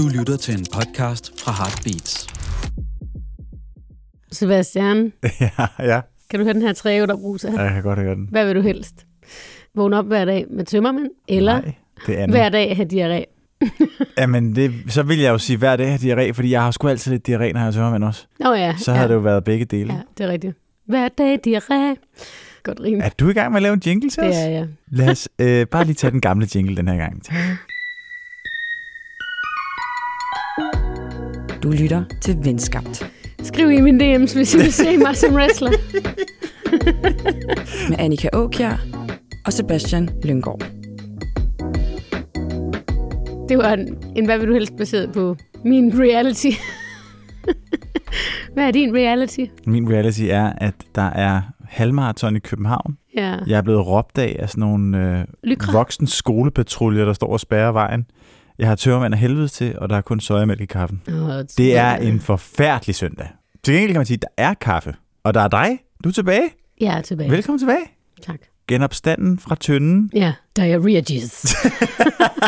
Du lytter til en podcast fra Heartbeats. Sebastian, ja, ja. kan du høre den her træeuterbruser? Ja, jeg kan godt høre den. Hvad vil du helst? Vågne op hver dag med tømmermænd, eller Nej, det er andet. hver dag have diarré? Jamen, det, så vil jeg jo sige hver dag have diarré, fordi jeg har sgu altid lidt diarré, når jeg tømmer med også. Nå ja. Så havde ja. det jo været begge dele. Ja, det er rigtigt. Hver dag diarré. Godt rim. Er du i gang med at lave en jingle til os? Det er jeg. Lad os øh, bare lige tage den gamle jingle den her gang. Du lytter til Venskabt Skriv i min DM's, hvis I vil se mig som wrestler. med Annika Åkjær og Sebastian Lyngård. Det var en, en hvad vil du helst baseret på min reality. Hvad er din reality? Min reality er, at der er halvmarathon i København. Ja. Jeg er blevet råbt af af sådan nogle øh, Lykra. voksne skolepatruljer, der står og spærrer vejen. Jeg har tørmand af helvede til, og der er kun sojamælk i kaffen. Oh, Det er en forfærdelig søndag. Til gengæld kan man sige, at der er kaffe. Og der er dig. Du er tilbage. Jeg er tilbage. Velkommen tilbage. Tak. Genopstanden fra tønden. Ja, diarrhea Jesus.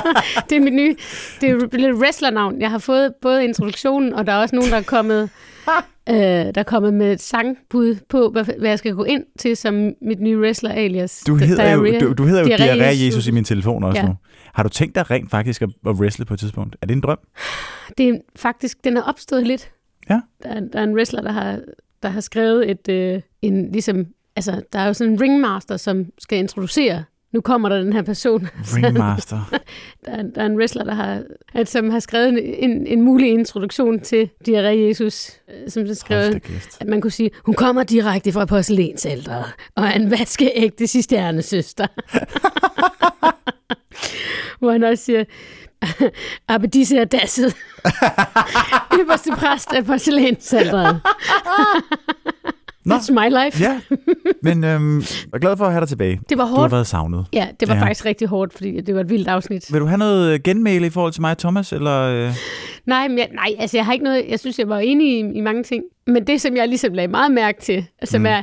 det er mit nye, det er et wrestlernavn. Jeg har fået både introduktionen, og der er også nogen, der er kommet, øh, der er kommet med et sangbud på, hvad, hvad jeg skal gå ind til som mit nye wrestler-alias. Du hedder jo, du, du hedder jo Diarrhea Diarrhea Jesus. Jesus i min telefon også Ja. nu. Har du tænkt dig rent faktisk at, at wrestle på et tidspunkt? Er det en drøm? Det er faktisk, den er opstået lidt. Ja. Der, er- der er en wrestler, der har, der har skrevet et, øh, en ligesom, altså, der er jo sådan en ringmaster, som skal introducere, nu kommer der den her person. Ringmaster. Der er, der er en wrestler, der har, at, som har skrevet en, en, mulig introduktion til Diarré Jesus, øh, som da kæft. at man kunne sige, hun kommer direkte fra porcelænsældret, og er en vaskeægte cisterne-søster. Hvor han også siger, Abedisse er dasset. Øverste præst af porcelænsældret. That's my life. Ja, men øhm, jeg er glad for at have dig tilbage. Det var Du har hårdt. været savnet. Ja, det var Ja. faktisk rigtig hårdt, fordi det var et vildt afsnit. Vil du have noget øh, genmæle i forhold til mig og Thomas? Eller, øh? Nej, men jeg, nej, altså jeg har ikke noget, jeg synes, jeg var enig i, i mange ting. Men det, som jeg ligesom lagde meget mærke til, som mm. er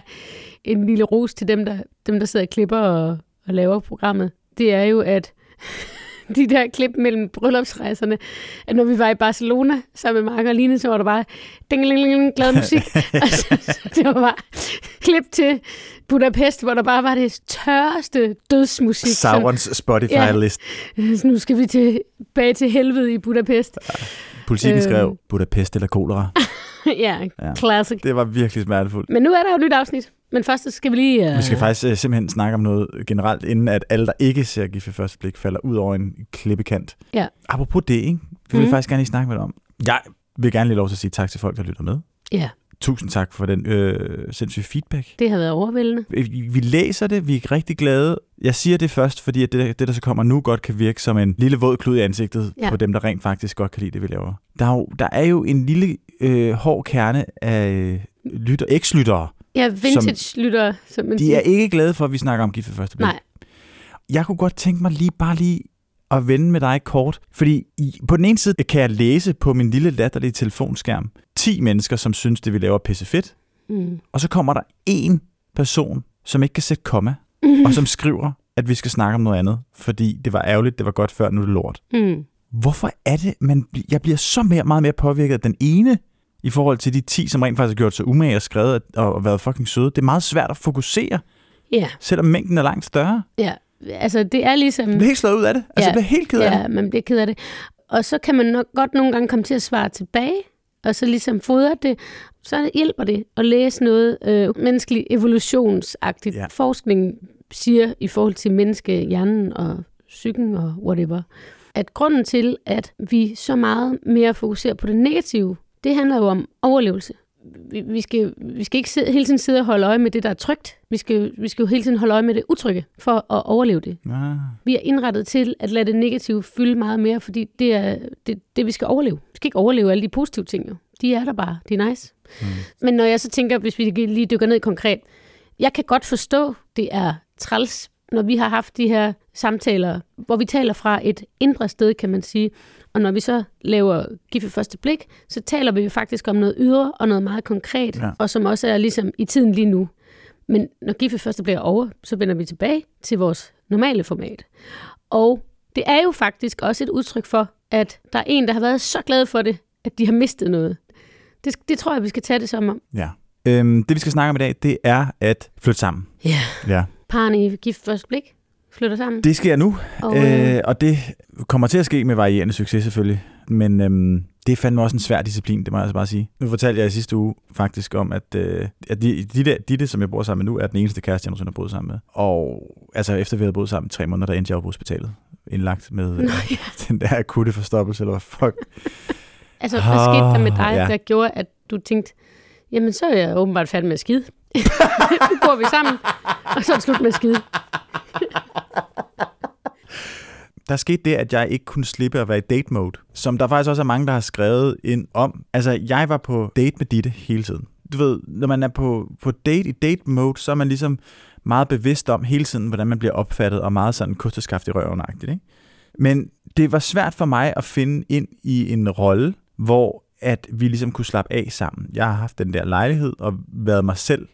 en lille ros til dem, der, dem, der sidder og klipper og, og laver programmet, det er jo, at de der klip mellem bryllupsrejserne, at når vi var i Barcelona sammen med Mark og Line, så var der bare ding, ding, ding, glad musik. og så, så det var bare klip til Budapest, hvor der bare var det tørreste dødsmusik. Saurons Spotify-list. Så nu skal vi tilbage til helvede i Budapest. Politikken Øhm. skrev Budapest eller kolera. ja, Ja. classic. Det var virkelig smertefuldt. Men nu er der jo et nyt afsnit. Men først så skal vi lige... Uh... Vi skal faktisk øh, simpelthen snakke om noget generelt, inden at alle, der ikke ser Gift ved første blik, falder ud over en klippekant. Ja. Apropos det, ikke? Vi vil Mhm. faktisk gerne lige snakke med dig om. Jeg vil gerne lige lov til at sige tak til folk, der lytter med. Ja, Tusind tak for den øh, sindssyge feedback. det har været overvældende. Vi vi læser det, vi er rigtig glade. Jeg siger det først, fordi at det, det, der så kommer nu, godt kan virke som en lille våd klud i ansigtet Ja. på dem, der rent faktisk godt kan lide det, vi laver. Der er jo, der er jo en lille øh, hård kerne af øh, lytter, eks-lyttere. Ja, vintage-lyttere, som man De siger. er ikke glade for, at vi snakker om gift ved første blik. Nej, Jeg kunne godt tænke mig lige bare lige at vende med dig kort. Fordi på den ene side kan jeg læse på min lille latterlige telefonskærm 10 mennesker, som synes, det vi laver er pisse fedt. mm. Og så kommer der en person, som ikke kan sætte komma, og som skriver, at vi skal snakke om noget andet, fordi det var ærgerligt, det var godt før, nu er det lort. Mm. Hvorfor er det, man, jeg bliver så mere, meget mere påvirket af den ene, i forhold til de 10, som rent faktisk har gjort sig umage og skrevet og, og været fucking søde. Det er meget svært at fokusere, Ja, selvom mængden er langt større. ja. Altså, det er ligesom... Du bliver helt slået ud af det. Altså, Ja. jeg bliver helt ked af det. Ja, man bliver ked af det. Og så kan man nok godt nogle gange komme til at svare tilbage, og så ligesom fodre det. Så hjælper det at læse noget øh, menneskelig evolutionsagtigt. Ja. Ja. Forskning siger i forhold til menneskehjernen og psyken og whatever, at grunden til, at vi så meget mere fokuserer på det negative, det handler jo om overlevelse. Vi, vi, skal, vi skal ikke sidde, hele tiden sidde og holde øje med det, der er trygt. Vi skal, vi skal jo hele tiden holde øje med det utrygge for at overleve det. Ah. Vi er indrettet til at lade det negative fylde meget mere, fordi det er det, det vi skal overleve. Vi skal ikke overleve alle de positive ting, jo. De er der bare. De er nice. Mm. Men når jeg så tænker, hvis vi lige dykker ned konkret, jeg kan godt forstå, det er træls, når vi har haft de her samtaler, hvor vi taler fra et indre sted, kan man sige, og når vi så laver gift ved første blik, så taler vi jo faktisk om noget ydre og noget meget konkret, Ja. og som også er ligesom i tiden lige nu. Men når gift ved første blik er over, så vender vi tilbage til vores normale format. Og det er jo faktisk også et udtryk for, at der er en, der har været så glad for det, at de har mistet noget. Det, det tror jeg, vi skal tage det som om. Ja. Øhm, det vi skal snakke om i dag, det er at flytte sammen. Ja. Ja. Parne i gift første blik flytter sammen. Det sker nu, og, øh, øh, og det kommer til at ske med varierende succes selvfølgelig. Men øhm, det er fandme også en svær disciplin, det må jeg altså bare sige. Nu fortalte jeg i sidste uge faktisk om, at, øh, at de, de, der, de, som jeg bor sammen med nu, er den eneste kæreste, jeg nogensinde har boet sammen med. Og altså efter vi havde boet sammen tre måneder, der endte jeg jo på hospitalet. Indlagt med øh, Nå, ja. den der akutte forstoppelse, eller hvad fuck. altså, hvad skete der med dig, Ah, ja. der gjorde, at du tænkte, jamen så er jeg åbenbart færdig med at skide. nu bor vi sammen, og så er det slut med at skide der skete det, at jeg ikke kunne slippe at være i date mode, som der faktisk også er mange, der har skrevet ind om. Altså, jeg var på date med Ditte hele tiden. Du ved, når man er på, på date i date mode, så er man ligesom meget bevidst om hele tiden, hvordan man bliver opfattet, og meget sådan kosteskaft i røven ikke? Men det var svært for mig at finde ind i en rolle, hvor at vi ligesom kunne slappe af sammen. Jeg har haft den der lejlighed og været mig selv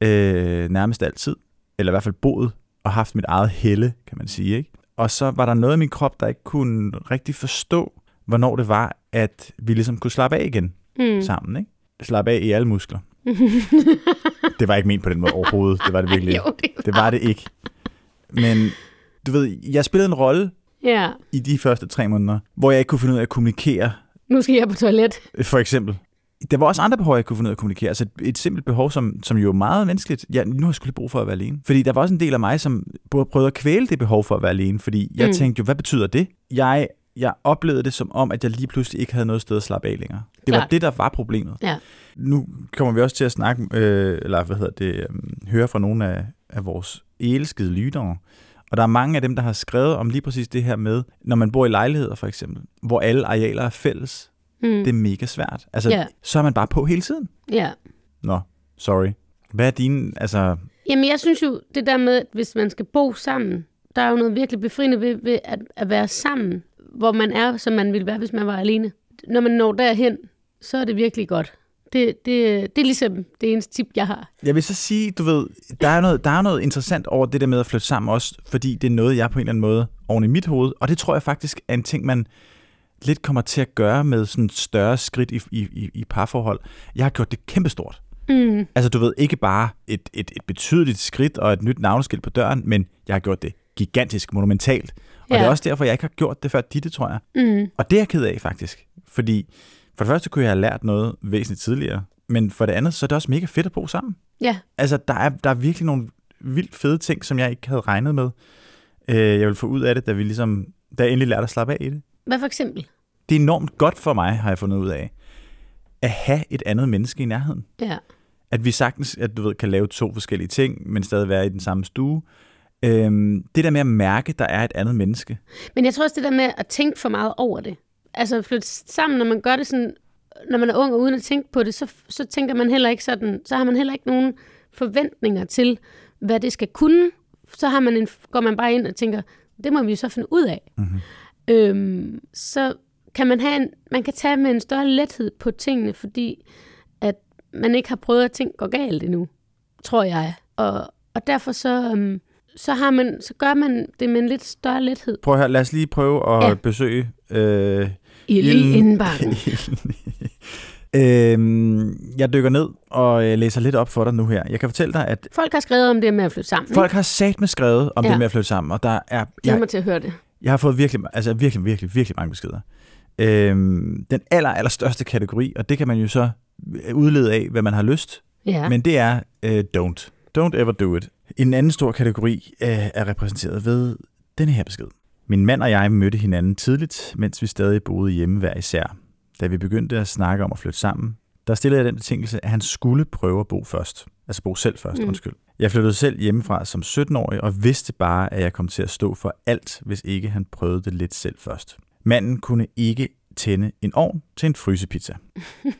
øh, nærmest altid, eller i hvert fald boet og haft mit eget helle, kan man sige. Ikke? Og så var der noget i min krop, der ikke kunne rigtig forstå, hvornår det var, at vi ligesom kunne slappe af igen Mm. sammen. Ikke? Slappe af i alle muskler. det var ikke ment på den måde overhovedet. Det var det virkelig jo, det Det var det ikke. Men du ved, jeg spillede en rolle Ja, i de første tre måneder, hvor jeg ikke kunne finde ud af at kommunikere, nu skal jeg på toilet. for eksempel. Der var også andre behov, jeg kunne finde ud af at kommunikere. Altså et, et simpelt behov, som, som jo er meget menneskeligt. Ja, nu har jeg skulle brug for at være alene. Fordi der var også en del af mig, som prøvede at kvæle det behov for at være alene. Fordi jeg Mm. tænkte jo, hvad betyder det? Jeg, jeg oplevede det som om, at jeg lige pludselig ikke havde noget sted at slappe af længere. Det var Klart. det, der var problemet. Ja. Nu kommer vi også til at snakke, øh, eller hvad hedder det, øh, høre fra nogle af, af vores elskede lyttere. Og der er mange af dem, der har skrevet om lige præcis det her med, når man bor i lejligheder for eksempel, hvor alle arealer er fælles. Mm. Det er mega svært. Altså, Ja. så er man bare på hele tiden. Ja. Nå, sorry. Hvad er din, altså... Jamen, jeg synes jo, det der med, at hvis man skal bo sammen, der er jo noget virkelig befriende ved, ved at, at være sammen, hvor man er, som man ville være, hvis man var alene. Når man når derhen, så er det virkelig godt. Det, det, det er ligesom det eneste tip, jeg har. Jeg vil så sige, du ved, der er, noget, der er noget interessant over det der med at flytte sammen også, fordi det er noget, jeg på en eller anden måde oven i mit hoved, og det tror jeg faktisk er en ting, man lidt kommer til at gøre med sådan større skridt i, i, i, parforhold. Jeg har gjort det kæmpestort. Mm. Altså du ved, ikke bare et, et, et betydeligt skridt og et nyt navneskilt på døren, men jeg har gjort det gigantisk, monumentalt. Og Ja. det er også derfor, jeg ikke har gjort det før Ditte, tror jeg. Mm. Og det er jeg ked af, faktisk. Fordi for det første kunne jeg have lært noget væsentligt tidligere, men for det andet, så er det også mega fedt at bo sammen. Ja. Altså, der er, der er virkelig nogle vildt fede ting, som jeg ikke havde regnet med. Øh, jeg ville få ud af det, da vi ligesom, da jeg endelig lærte at slappe af i det. Hvad for eksempel? Det er enormt godt for mig, har jeg fundet ud af, at have et andet menneske i nærheden. Ja. At vi sagtens, at du ved, kan lave to forskellige ting, men stadig være i den samme stue. Øhm, det der med at mærke, der er et andet menneske. Men jeg tror også, det der med at tænke for meget over det. Altså flytte sammen, når man gør det sådan, når man er ung og uden at tænke på det, så, så tænker man heller ikke sådan, så har man heller ikke nogen forventninger til, hvad det skal kunne. Så har man en, går man bare ind og tænker, det må vi jo så finde ud af. Mm-hmm. Øhm, så kan man have en, man kan tage med en større lethed på tingene, fordi at man ikke har prøvet at ting går galt endnu, tror jeg. Og, og derfor så, øhm, så, har man, så gør man det med en lidt større lethed. Prøv høre, lad os lige prøve at Ja. besøge øh, I Ilden. indbakken. øhm, jeg dykker ned og øh, læser lidt op for dig nu her. Jeg kan fortælle dig, at Folk har skrevet om det med at flytte sammen. folk har sat med skrevet om Ja. det med at flytte sammen, og der er, Jeg jeg, mig til at høre det. Jeg har fået virkelig, altså virkelig, virkelig, virkelig mange beskeder. Øhm, den aller, aller største kategori, og det kan man jo så udlede af, hvad man har lyst, Ja. ja. men det er øh, don't. Don't ever do it. En anden stor kategori øh, er repræsenteret ved denne her besked. Min mand og jeg mødte hinanden tidligt, mens vi stadig boede hjemme hver især. Da vi begyndte at snakke om at flytte sammen, der stillede jeg den betingelse, at han skulle prøve at bo først. Altså bo selv først, Mm. undskyld. Jeg flyttede selv hjemmefra som 17-årig og vidste bare, at jeg kom til at stå for alt, hvis ikke han prøvede det lidt selv først. Manden kunne ikke tænde en ovn til en frysepizza.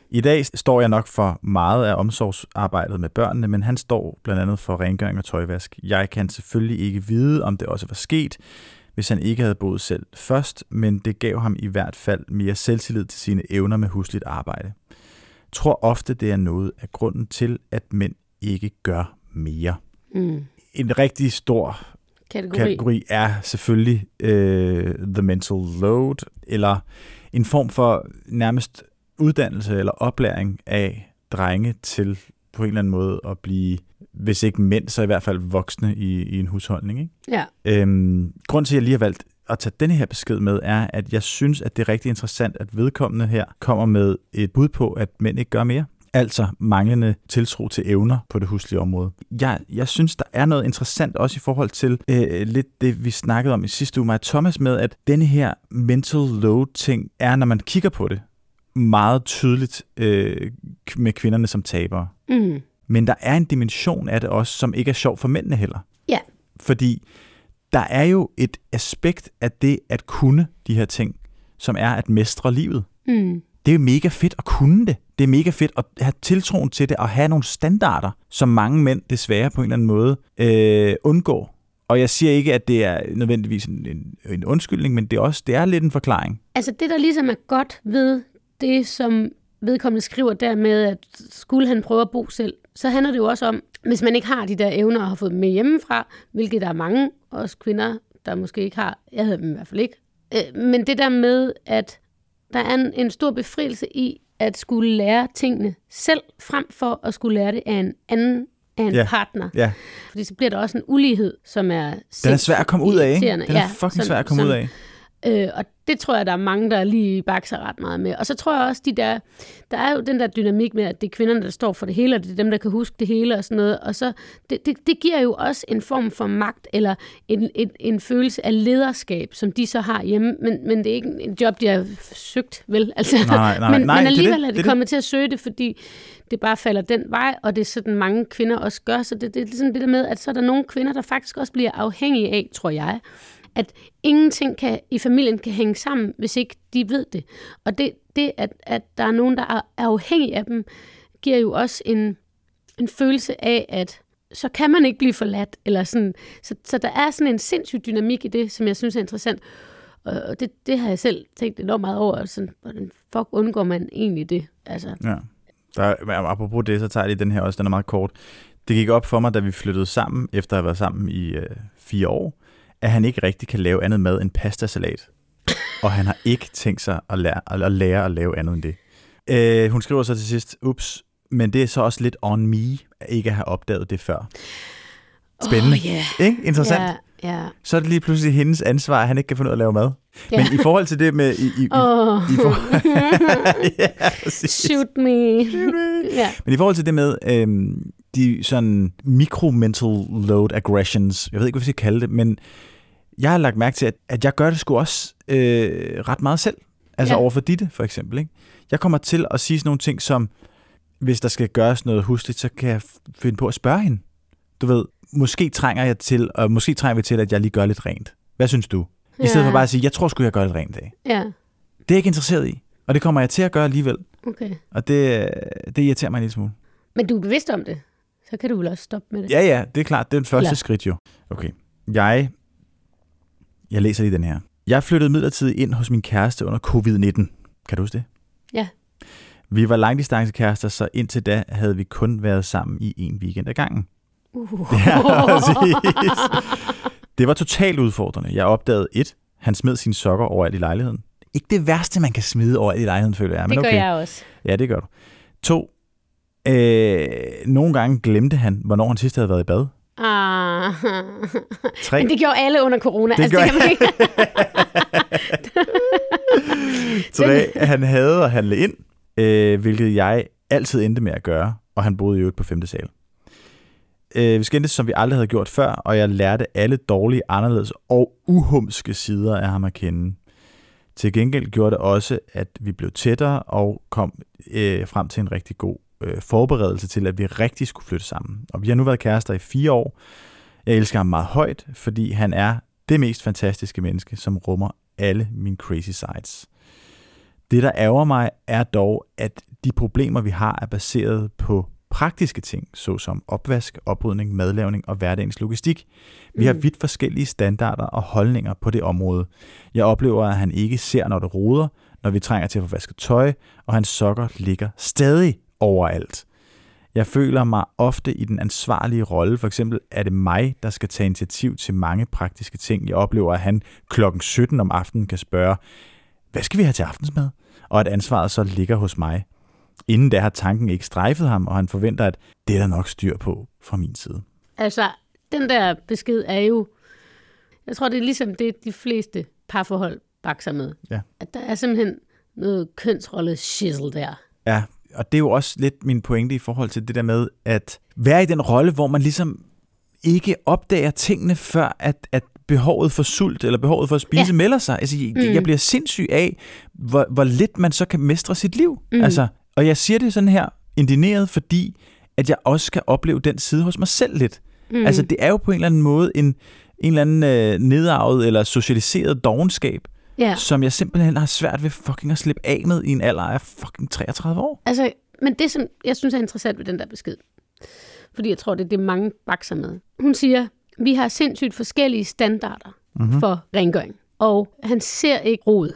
I dag står jeg nok for meget af omsorgsarbejdet med børnene, men han står blandt andet for rengøring og tøjvask. Jeg kan selvfølgelig ikke vide, om det også var sket, hvis han ikke havde boet selv først, men det gav ham i hvert fald mere selvtillid til sine evner med husligt arbejde. Tror ofte, det er noget af grunden til, at mænd ikke gør mere. Mm. En rigtig stor Kategori. kategori er selvfølgelig øh, the mental load, eller en form for nærmest uddannelse eller oplæring af drenge til på en eller anden måde at blive, hvis ikke mænd, så i hvert fald voksne i, i en husholdning. Ikke? Ja. Øhm, grunden til, at jeg lige har valgt at tage denne her besked med, er, at jeg synes, at det er rigtig interessant, at vedkommende her kommer med et bud på, at mænd ikke gør mere. Altså manglende tiltro til evner på det huslige område. Jeg, jeg synes, der er noget interessant også i forhold til øh, lidt det, vi snakkede om i sidste uge, med Thomas, med at denne her mental load-ting er, når man kigger på det, meget tydeligt øh, med kvinderne som tabere. Mm. Men der er en dimension af det også, som ikke er sjov for mændene heller. Ja. Fordi der er jo et aspekt af det at kunne de her ting, som er at mestre livet. Mm. Det er mega fedt at kunne det. Det er mega fedt at have tiltroen til det og have nogle standarder, som mange mænd desværre på en eller anden måde øh, undgår. Og jeg siger ikke, at det er nødvendigvis en, en, en undskyldning, men det er også det er lidt en forklaring. Altså det, der ligesom er godt ved det, som vedkommende skriver der med, at skulle han prøve at bo selv, så handler det jo også om, hvis man ikke har de der evner og har fået dem med hjemmefra, hvilket der er mange, også kvinder, der måske ikke har, jeg havde dem i hvert fald ikke. Øh, Men det der med, at der er en, en stor befrielse i at skulle lære tingene selv, frem for at skulle lære det af en anden af en Ja. partner. Ja, Fordi så bliver der også en ulighed, som er den er svær at komme ud af, ikke? Den er fucking svær at komme ud af. Øh, og det tror jeg, der er mange, der lige bakser ret meget med. Og så tror jeg også, de der, der er jo den der dynamik med, at det er kvinderne, der står for det hele, og det er dem, der kan huske det hele og sådan noget. Og så, det, det, det giver jo også en form for magt, eller en, en, en følelse af lederskab, som de så har hjemme. Men, men det er ikke en job, de har søgt, vel? Altså, Nej, nej, men, nej, men det alligevel det, er det er de kommet til at søge det, fordi det bare falder den vej, og det er sådan, mange kvinder også gør. Så det, det er ligesom det der med, at så er der nogle kvinder, der faktisk også bliver afhængige af, tror jeg, at ingenting kan, i familien kan hænge sammen, hvis ikke de ved det. Og det, det at, at der er nogen, der er, er afhængige af dem, giver jo også en, en følelse af, at så kan man ikke blive forladt. Eller sådan. Så, så der er sådan en sindssyg dynamik i det, som jeg synes er interessant. Og det, det har jeg selv tænkt enormt meget over. Sådan, hvordan fuck undgår man egentlig det? Altså, Ja. Der, er- apropos det, så tager jeg lige den her også, den er meget kort. Det gik op for mig, da vi flyttede sammen, efter at have været sammen i øh, fire år, at han ikke rigtig kan lave andet mad end pastasalat. Og han har ikke tænkt sig at lære at, lære at lave andet end det. Øh, hun skriver så til sidst, ups, men det er så også lidt on me, at ikke at have opdaget det før. Spændende. Oh, yeah. Ikke? Interessant. Ja, ja. Så er det lige pludselig hendes ansvar, at han ikke kan finde ud af at lave mad. Ja. Men i forhold til det med... I, i, Oh. i for... ja, præcis. Shoot me. ja. Men i forhold til det med øhm, de sådan micro-mental load aggressions, jeg ved ikke, hvad vi skal kalde det, men jeg har lagt mærke til, at, at jeg gør det sgu også øh, ret meget selv. Altså Ja. over for Ditte, for eksempel. Ikke? Jeg kommer til at sige sådan nogle ting som, hvis der skal gøres noget husligt, så kan jeg finde på at spørge hende. Du ved, måske trænger jeg til, og måske trænger vi til, at jeg lige gør lidt rent. Hvad synes du? I stedet Ja. for bare at sige, jeg tror sgu, jeg gør lidt rent dag. Ja, Det er jeg ikke interesseret i. Og det kommer jeg til at gøre alligevel. okay. Og det, øh, det irriterer mig en lille smule. Men du er bevidst om det, så kan du vel også stoppe med det. Ja, ja, det er klart. Det er den første Eller- skridt jo. Okay. Jeg, jeg læser lige den her. Jeg flyttede midlertidigt ind hos min kæreste under covid-19. Kan du huske det? Ja. Vi var langdistancekærester, så indtil da havde vi kun været sammen i en weekend ad gangen. Uh. Ja, præcis. Det var totalt udfordrende. Jeg opdagede et, han smed sine sokker overalt i lejligheden. Ikke det værste, man kan smide overalt i lejligheden, føler jeg. Det men gør okay. jeg også. Ja, det gør du. To, øh, nogle gange glemte han, hvornår han sidst havde været i bad. Ah. Tre, Men det gjorde alle under corona. Det altså, det kan man ikke. Tre, han havde at handle ind, øh, hvilket jeg altid endte med at gøre, og han boede i øvrigt på femte sal. Øh, vi skændtes, som vi aldrig havde gjort før, og jeg lærte alle dårlige, anderledes og uhumske sider af ham at kende. Til gengæld gjorde det også, at vi blev tættere og kom øh, frem til en rigtig god øh, forberedelse til, at vi rigtig skulle flytte sammen. Og vi har nu været kærester i fire år. Jeg elsker ham meget højt, fordi han er det mest fantastiske menneske, som rummer alle mine crazy sides. Det, der ærger mig, er dog, at de problemer, vi har, er baseret på praktiske ting, såsom opvask, oprydning, madlavning og hverdagens logistik. Vi har Mm. vidt forskellige standarder og holdninger på det område. Jeg oplever, at han ikke ser, når det roder, når vi trænger til at få vasket tøj, og hans sokker ligger stadig overalt. Jeg føler mig ofte i den ansvarlige rolle. For eksempel er det mig, der skal tage initiativ til mange praktiske ting. Jeg oplever, at han klokken 17 om aftenen kan spørge, hvad skal vi have til aftensmad? Og at ansvaret så ligger hos mig. Inden da har tanken ikke strejfet ham, og han forventer, at det er der nok styr på fra min side. Altså, den der besked er jo, jeg tror, det er ligesom det, de fleste parforhold bakser med. Ja. At der er simpelthen noget kønsrolle shizzle der. Ja, og det er jo også lidt min pointe i forhold til det der med at være i den rolle, hvor man ligesom ikke opdager tingene, før at, at behovet for sult eller behovet for at spise ja. Melder sig. Altså, jeg, mm. jeg bliver sindssyg af, hvor, hvor lidt man så kan mestre sit liv. Mm. Altså, og jeg siger det sådan her indineret, fordi at jeg også skal opleve den side hos mig selv lidt. Mm. Altså, det er jo på en eller anden måde en, en eller anden øh, nedarvet eller socialiseret dogenskab, Ja, som jeg simpelthen har svært ved fucking at slippe af med i en alder af fucking 33 år. altså, men det, som jeg synes er interessant ved den der besked, fordi jeg tror, det er det, mange bakser med. Hun siger, vi har sindssygt forskellige standarder mm-hmm. for rengøring, og han ser ikke rod.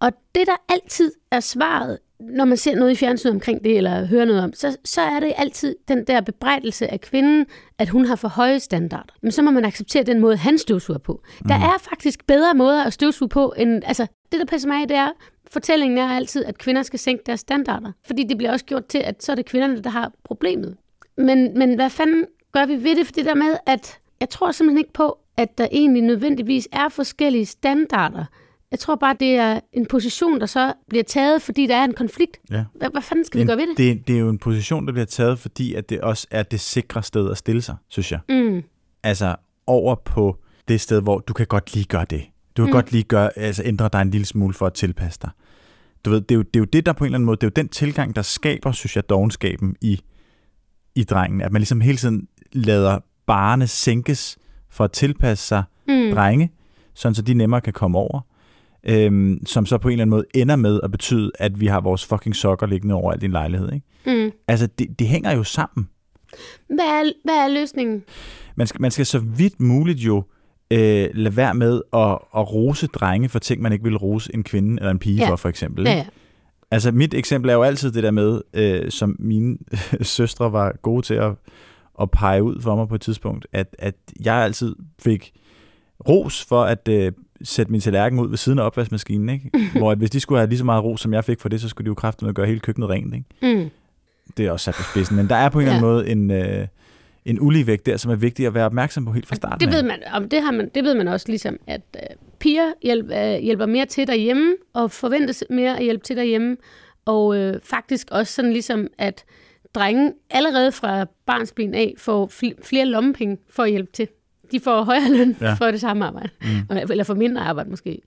Og det, der altid er svaret, når man ser noget i fjernsynet omkring det, eller hører noget om, så, så er det altid den der bebrejdelse af kvinden, at hun har for høje standarder. Men så må man acceptere den måde, han støvsuger på. Mm. Der er faktisk bedre måder at støvsuge på, end, altså, det der passer mig af, det er, fortællingen er altid, at kvinder skal sænke deres standarder. Fordi det bliver også gjort til, at så er det kvinderne, der har problemet. Men, men hvad fanden gør vi ved det? For det der med, at jeg tror simpelthen ikke på, at der egentlig nødvendigvis er forskellige standarder. Jeg tror bare, det er en position, der så bliver taget, fordi der er en konflikt. Ja. Hvad, hvad fanden skal vi Men gøre ved det? det? Det er jo en position, der bliver taget, fordi at det også er det sikre sted at stille sig, synes jeg. Mm. Altså over på det sted, hvor du kan godt lige gøre det. Du kan mm. godt lige gøre, altså ændre dig en lille smule for at tilpasse dig. Du ved, det er, jo, det er jo det, der på en eller anden måde, det er jo den tilgang, der skaber, synes jeg, dogenskaben i, i drengen. At man ligesom hele tiden lader barne sænkes for at tilpasse sig Mm. drenge, sådan så de nemmere kan komme over. Øhm, som så på en eller anden måde ender med at betyde, at vi har vores fucking sokker liggende over alt i en lejlighed. Ikke? Mm. Altså, det, det hænger jo sammen. Hvad, er, hvad er løsningen? Man skal, man skal så vidt muligt jo øh, lade være med at, at rose drenge for ting, man ikke vil rose en kvinde eller en pige Ja. for, for eksempel. Ja, Ikke? ja. Altså, mit eksempel er jo altid det der med, øh, som mine søstre var gode til at, at pege ud for mig på et tidspunkt, at, at jeg altid fik ros for at øh, sætte min tallerken ud ved siden af opvaskemaskinen. Ikke? Hvor at hvis de skulle have lige så meget ros, som jeg fik for det, så skulle de jo kraftigt gøre hele køkkenet rent. Ikke? Mm. Det er også sat på spidsen. Men der er på en eller anden Ja. måde en, øh, en uligevægt der, som er vigtig at være opmærksom på helt fra starten. Det ved man, om det, har man, det ved man også ligesom, at øh, piger hjælp, øh, hjælper mere til derhjemme, og forventes mere at hjælpe til derhjemme, og øh, faktisk også sådan ligesom, at drenge allerede fra barnsben af får fl- flere lommepenge for at hjælpe til. De får højere løn Ja. for det samme arbejde, mm. eller for mindre arbejde måske.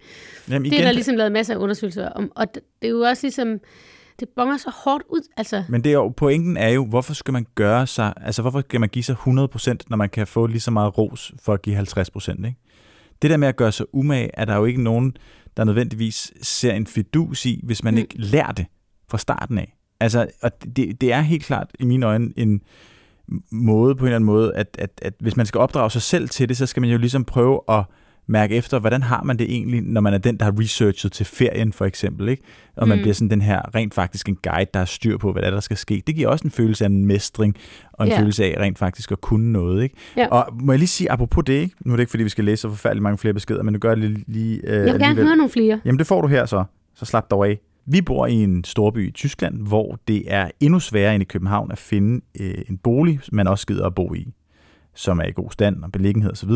Jamen, Det er der ligesom lavet masser af undersøgelser om, og det, det er jo også ligesom, det bonger så hårdt ud, altså. Men det er jo, pointen er jo, hvorfor skal man gøre sig, altså hvorfor skal man give sig 100%, når man kan få lige så meget ros for at give 50%, ikke? Det der med at gøre sig umage, er der jo ikke nogen, der nødvendigvis ser en fidus i, hvis man Mm. ikke lærer det fra starten af. Altså, og det, det er helt klart i mine øjne en måde på en eller anden måde, at, at, at hvis man skal opdrage sig selv til det, så skal man jo ligesom prøve at mærke efter, hvordan har man det egentlig, når man er den, der har researchet til ferien for eksempel, ikke? Og man Mm. bliver sådan den her rent faktisk en guide, der har styr på, hvad der, er, der skal ske. Det giver også en følelse af en mestring, og en Ja. følelse af rent faktisk at kunne noget, ikke? Ja. Og må jeg lige sige, apropos det, ikke? Nu er det ikke, fordi vi skal læse så forfærdeligt mange flere beskeder, men nu gør jeg det lige, lige øh, Jeg vil gerne alligevel. høre nogle flere. Jamen det får du her så. Så slap dog af. Vi bor i en storby i Tyskland, hvor det er endnu sværere end i København at finde øh, en bolig, man også gider at bo i, som er i god stand og beliggenhed osv.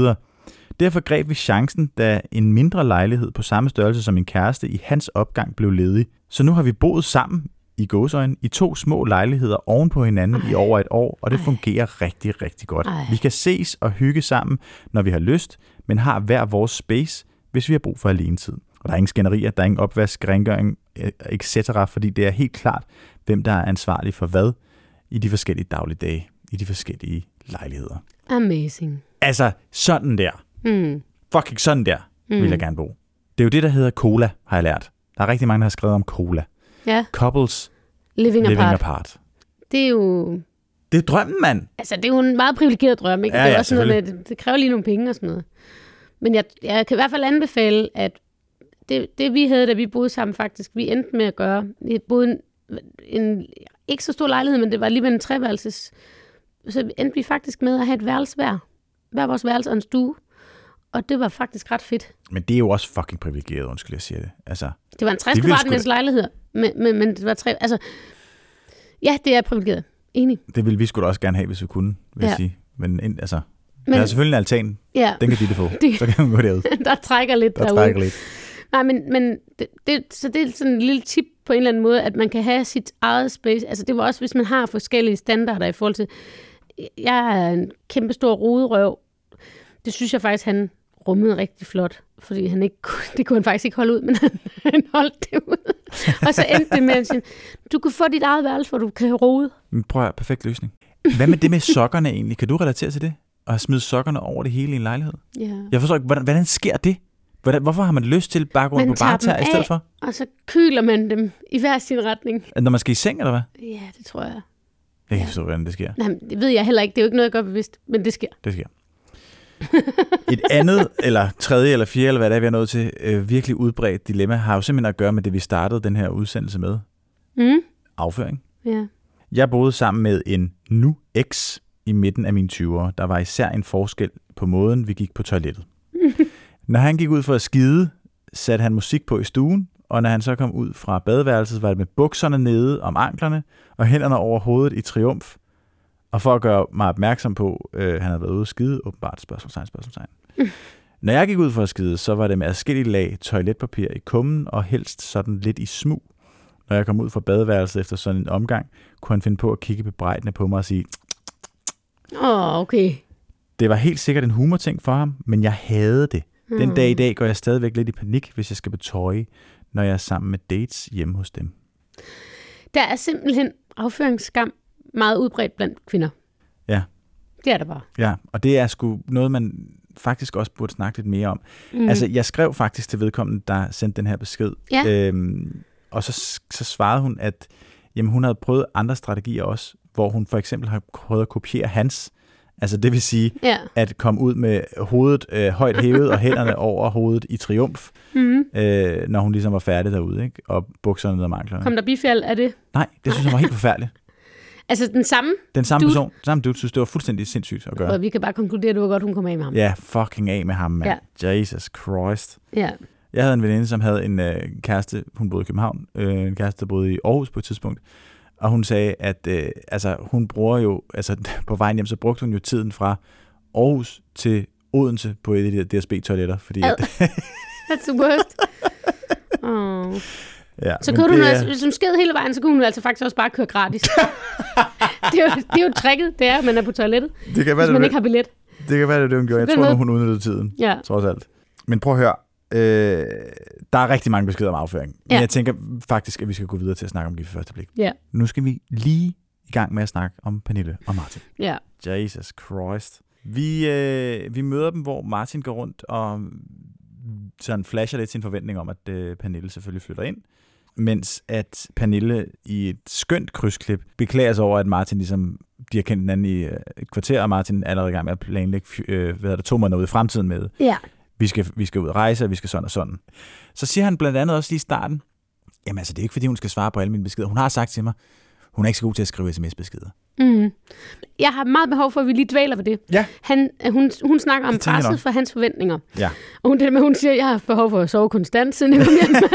Derfor greb vi chancen, da en mindre lejlighed på samme størrelse som min kæreste i hans opgang blev ledig. Så nu har vi boet sammen i gåsøjne i to små lejligheder oven på hinanden Ej. i over et år, og det Ej. fungerer rigtig, rigtig godt. Ej. Vi kan ses og hygge sammen, når vi har lyst, men har hver vores space, hvis vi har brug for alene tid. Og der er ingen skænderier, der er ingen opvask, rengøring, etc., fordi det er helt klart, hvem der er ansvarlig for hvad i de forskellige dagligdage, i de forskellige lejligheder. Amazing. Altså, sådan der. Mm. Fucking sådan der mm. vil jeg gerne bo. Det er jo det, der hedder cola, har jeg lært. Der er rigtig mange, der har skrevet om cola. Ja, Couples living, living apart. apart. Det er jo Det er drømmen, mand. Altså, det er jo en meget privilegeret drøm, ikke? Ja, det er ja, også noget med, det kræver lige nogle penge og sådan noget. Men jeg, jeg kan i hvert fald anbefale, at det, det vi havde, da vi boede sammen faktisk, vi endte med at gøre, vi boede en, en ikke så stor lejlighed, men det var alligevel en treværelses. Så endte vi faktisk med at have et værelse hver. Hver vores værelse og en stue. Og det var faktisk ret fedt. Men det er jo også fucking privilegeret, undskyld, jeg siger det. Altså, Det var en 60 Det ville sgu kvadratmeters lejlighed, men, men, men det var tre... Altså, ja, det er privilegeret. Enig. det ville vi skulle også gerne have, hvis vi kunne, vil ja. Jeg sige. Men ind, altså, men, Men, der er selvfølgelig en altan, ja, den kan de det få. Det- Så kan man gå derud. der trækker lidt Der derude. trækker lidt. Nej, men, men det, det, så det er sådan en lille tip på en eller anden måde, at man kan have sit eget space. Altså det var også, hvis man har forskellige standarder i forhold til... Jeg er en kæmpe stor roderøv. Det synes jeg faktisk, han rummede rigtig flot, fordi han ikke, det kunne han faktisk ikke holde ud, men han, han holdt det ud. Og så endte det med, at han siger, du kan få dit eget værelse, hvor du kan rode. Prøv at perfekt løsning. Hvad med det med sokkerne egentlig? Kan du relatere til det? At smide sokkerne over det hele i en lejlighed? Ja. Jeg forstår ikke, hvordan, hvordan sker det? Hvordan, hvorfor har man lyst til bare at gå Man på dem i stedet for? Og så kyler man dem i hver sin retning. Når man skal i seng, eller hvad? Ja, det tror jeg. Jeg kan ikke forstå, hvordan det sker. Nej, men det ved jeg heller ikke. Det er jo ikke noget, jeg gør bevidst, men det sker. Det sker. Et andet, eller tredje, eller fjerde, eller hvad det er, vi er nået til, øh, virkelig udbredt dilemma, har jo simpelthen at gøre med det, vi startede den her udsendelse med. Mm? Afføring. Ja. Jeg boede sammen med en nu eks i midten af mine 20'ere. Der var især en forskel på måden, vi gik på toilettet. Når han gik ud for at skide, satte han musik på i stuen, og når han så kom ud fra badeværelset, var det med bukserne nede om anklerne og hænderne over hovedet i triumf. Og for at gøre mig opmærksom på, øh, han havde været ude at skide, åbenbart spørgsmålstegn, spørgsmålstegn. Når jeg gik ud for at skide, så var det med adskillige lag toiletpapir i kummen, og helst sådan lidt i smug. Når jeg kom ud fra badeværelset efter sådan en omgang, kunne han finde på at kigge bebrejdende på mig og sige, Åh, oh, okay. det var helt sikkert en humorting for ham, men jeg havde det. Den Hmm. dag i dag går jeg stadigvæk lidt i panik, hvis jeg skal betøje, når jeg er sammen med dates hjemme hos dem. Der er simpelthen afføringsskam meget udbredt blandt kvinder. Ja. Det er der bare. Ja, og det er sgu noget, man faktisk også burde snakke lidt mere om. Mm. Altså, jeg skrev faktisk til vedkommende, der sendte den her besked. Ja. Øhm, og så, så svarede hun, at jamen, hun havde prøvet andre strategier også, hvor hun for eksempel har prøvet at kopiere hans. Altså det vil sige, Ja. at komme ud med hovedet øh, højt hævet og hænderne over hovedet i triumf, Mm. øh, når hun ligesom var færdig derude, ikke? og bukserne ned om anklerne. Kom der bifald af det? Nej, det synes jeg var helt forfærdeligt. Altså den samme, Den samme Du- person, den samme dude, synes, det var fuldstændig sindssygt at gøre. og vi kan bare konkludere, at det var godt, hun kom af med ham. Ja, fucking af med ham, mand. Ja. Jesus Christ. Ja. Jeg havde en veninde, som havde en øh, kæreste, hun boede i København, øh, en kæreste, der boede i Aarhus på et tidspunkt, og hun sagde, at øh, altså, hun bruger jo, altså på vejen hjem, så brugte hun jo tiden fra Aarhus til Odense på et af de der DSB-toiletter, fordi at, That's the worst. Oh. ja, Så kunne hun, det er- altså, hvis hun sked hele vejen, så kunne hun altså faktisk også bare køre gratis. det, er jo, det er jo tricket, det er, at man er på toilettet, det kan være, hvis det, man det, ikke har billet. det kan være, det er det, hun gjorde. Jeg tror hun udnyttede tiden, Ja. trods alt. Men prøv at høre, øh, der er rigtig mange beskeder om afføring. Men Ja. jeg tænker faktisk, at vi skal gå videre til at snakke om gift første blik. Ja. Nu skal vi lige i gang med at snakke om Pernille og Martin. Ja. Jesus Christ. Vi, øh, vi møder dem, hvor Martin går rundt og sådan flasher lidt sin forventning om, at øh, Pernille selvfølgelig flytter ind. Mens at Pernille i et skønt krydsklip beklager sig over, at Martin ligesom, de har kendt hinanden i øh, et kvarter, og Martin er allerede i gang med at planlægge øh, hvad hedder det, to måneder ud i fremtiden med, Ja. Vi skal, vi skal ud og rejse, og vi skal sådan og sådan. Så siger han blandt andet også lige i starten, jamen altså, det er ikke fordi, hun skal svare på alle mine beskeder. Hun har sagt til mig, hun er ikke så god til at skrive sms-beskeder. Mm. Jeg har meget behov for, at vi lige dvæler ved det. Ja. Han, hun, hun snakker om presset for hans forventninger. Ja. Og hun, det med, hun siger, at jeg har behov for at sove konstant, siden jeg kom hjem.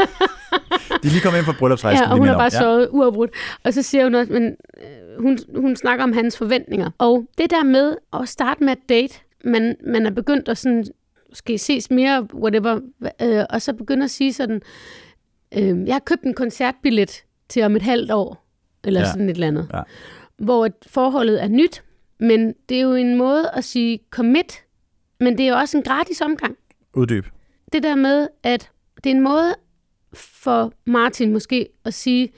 De er lige kommet ind fra bryllupsrejsen. ja, og hun har bare om. sovet uafbrudt. Og så siger hun også, men øh, hun, hun snakker om hans forventninger. Og det der med at starte med at date, man, man er begyndt at sådan, skal ses mere, whatever, øh, og så begynder at sige sådan, øh, jeg har købt en koncertbillet til om et halvt år, eller Ja. sådan et eller andet. Ja. Hvor et forholdet er nyt, men det er jo en måde at sige commit, men det er jo også en gratis omgang Uddyb. det der med, at det er en måde for Martin måske at sige,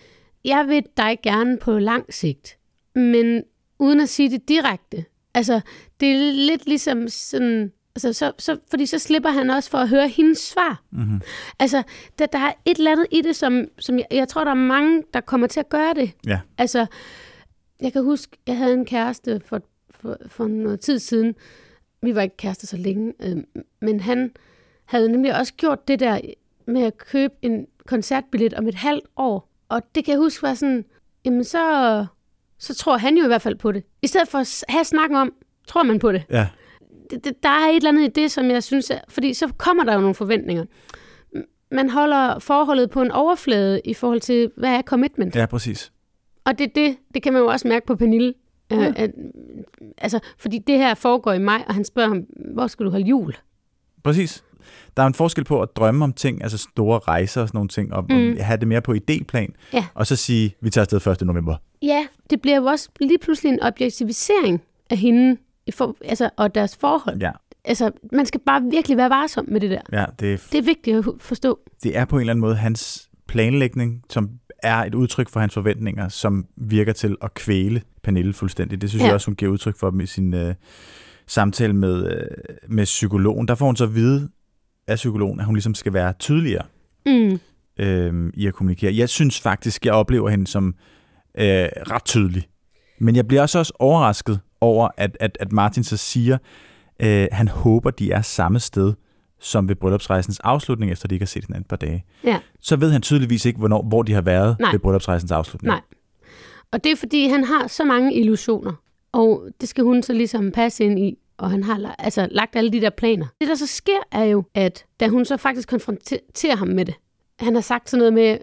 jeg vil dig gerne på lang sigt, men uden at sige det direkte. Altså, det er lidt ligesom sådan, altså, så, så, fordi så slipper han også for at høre hendes svar. Mm-hmm. Altså, der, der er et eller andet i det, som, som jeg, jeg tror, der er mange, der kommer til at gøre det. Ja. Altså, jeg kan huske, jeg havde en kæreste for, for, for noget tid siden. Vi var ikke kærester så længe, øh, men han havde nemlig også gjort det der med at købe en koncertbillet om et halvt år. Og det kan jeg huske var sådan, jamen så, så tror han jo i hvert fald på det. I stedet for at have snakken om, tror man på det. Ja, det, det, der er et eller andet i det, som jeg synes, er, fordi så kommer der jo nogle forventninger. Man holder forholdet på en overflade i forhold til, hvad er commitment? ja, præcis. Og det, det, det kan man jo også mærke på Pernille. Ja. Ja. Øh, at, altså, fordi det her foregår i maj, og han spørger ham, hvor skal du holde jul? Præcis. Der er en forskel på at drømme om ting, altså store rejser og sådan nogle ting, og, mm. Og have det mere på idéplan, Ja. og så sige, vi tager afsted 1. november. Ja, det bliver jo også lige pludselig en objektivisering af hende for, altså, og deres forhold. Ja, Altså, man skal bare virkelig være varsom med det der. ja det, er, Det er vigtigt at forstå. det er på en eller anden måde hans planlægning, som er et udtryk for hans forventninger, som virker til at kvæle Pernille fuldstændig. Det synes ja. Jeg også, hun giver udtryk for med sin øh, samtale med, øh, med psykologen. Der får hun så at vide af psykologen, at hun ligesom skal være tydeligere Mm. øh, i at kommunikere. Jeg synes faktisk, jeg oplever hende som øh, ret tydelig. Men jeg bliver også, også overrasket over, at, at, at Martin så siger, øh, han håber, de er samme sted som ved bryllupsrejsens afslutning, efter de ikke har set hinanden et par dage. Ja. Så ved han tydeligvis ikke, hvornår, hvor de har været Nej. ved bryllupsrejsens afslutning. Nej. Og det er, fordi han har så mange illusioner, og det skal hun så ligesom passe ind i, og han har altså, lagt alle de der planer. Det, der så sker, er jo, at da hun så faktisk konfronterer ham med det, han har sagt sådan noget med,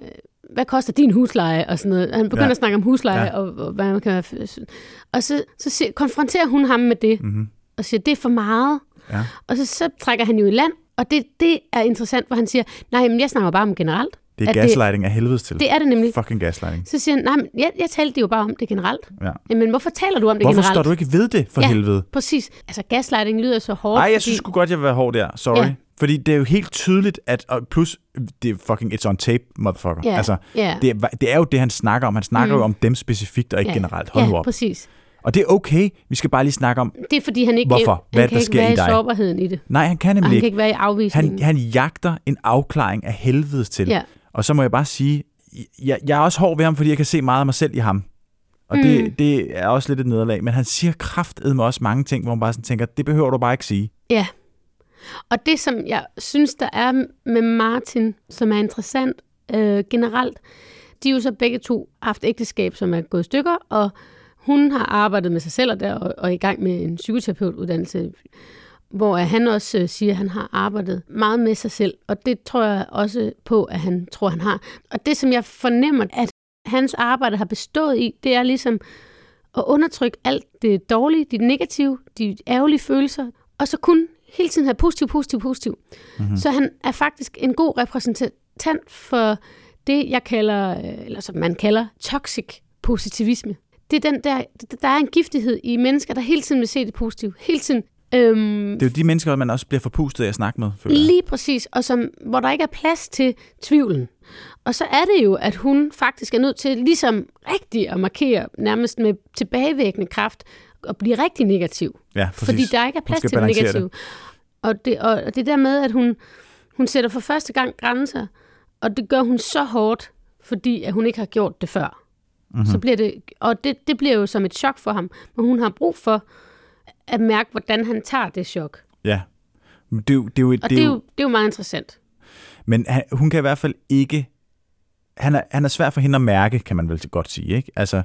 hvad koster din husleje, og sådan noget. Han begynder Ja. at snakke om husleje, Ja. og, og hvad man kan være... Og så, så siger, konfronterer hun ham med det, Mm-hmm. og siger, det er for meget. Ja. Og så, så trækker han jo i land, og det, det er interessant, hvor han siger, nej, men jeg snakker bare om generelt. Det er At det- gaslighting af helvedes til. Det er det nemlig. Fucking gaslighting. Så siger han, nej, men jeg, jeg talte jo bare om det generelt. Ja. Jamen, hvorfor taler du om det Hvorfor generelt? står du ikke ved det, for Ja. helvede? Præcis. Altså, gaslighting lyder så hårdt. Nej, jeg fordi- synes sgu godt, jeg vil være hård der. Sorry. Ja. Fordi det er jo helt tydeligt, at... Og plus, det er fucking it's on tape, motherfucker. Ja, Altså, ja. det, er, det er jo det, han snakker om. Han snakker Mm. jo om dem specifikt, og ikke ja. generelt. Hold ja, nu op. præcis. Og det er okay. Vi skal bare lige snakke om... Det er, fordi han ikke, Hvorfor? Han Hvad kan der ikke sker være i dig? sårbarheden i det. Nej, han kan Og nemlig han kan ikke. ikke være i afvisningen. Han, han jagter en afklaring af helvedes til. Ja. Og så må jeg bare sige, jeg, jeg er også hård ved ham, fordi jeg kan se meget af mig selv i ham. Og mm. det, det er også lidt et nederlag. Men han siger kraftedme også mange ting, hvor man bare sådan tænker, det behøver du bare ikke sige. Ja. Og det, som jeg synes, der er med Martin, som er interessant øh, generelt, de er jo så begge to haft ægteskab, som er gået i stykker, og hun har arbejdet med sig selv og, der, og, og er i gang med en psykoterapeutuddannelse, hvor han også øh, siger, at han har arbejdet meget med sig selv, og det tror jeg også på, at han tror, han har. Og det, som jeg fornemmer, at hans arbejde har bestået i, det er ligesom at undertrykke alt det dårlige, de negative, de ærgerlige følelser, og så kun hele tiden have positiv, positiv, positiv. Mm-hmm. Så han er faktisk en god repræsentant for det, jeg kalder, øh, eller som man kalder, toxic positivisme. Det er den der, der er en giftighed i mennesker, der hele tiden vil se det positive. Hele tiden. Øhm, Det er jo de mennesker, man også bliver forpustet af at snakke med, føler jeg. Lige præcis, og som, hvor der ikke er plads til tvivlen. Og så er det jo, at hun faktisk er nødt til ligesom rigtig at markere nærmest med tilbagevækkende kraft og blive rigtig negativ. Ja, præcis. Fordi der ikke er plads til det negative. Og det, og, det der med, at hun, hun sætter for første gang grænser, og det gør hun så hårdt, fordi at hun ikke har gjort det før. Mhm. Mm-hmm. Så bliver det, og det, det bliver jo som et chok for ham, men hun har brug for at mærke, hvordan han tager det chok. Ja. Men Det er jo, det er jo, Og det er jo, det er jo meget interessant. Men han, hun kan i hvert fald ikke... Han er, han er svær for hende at mærke, kan man vel godt sige. Ikke? Altså,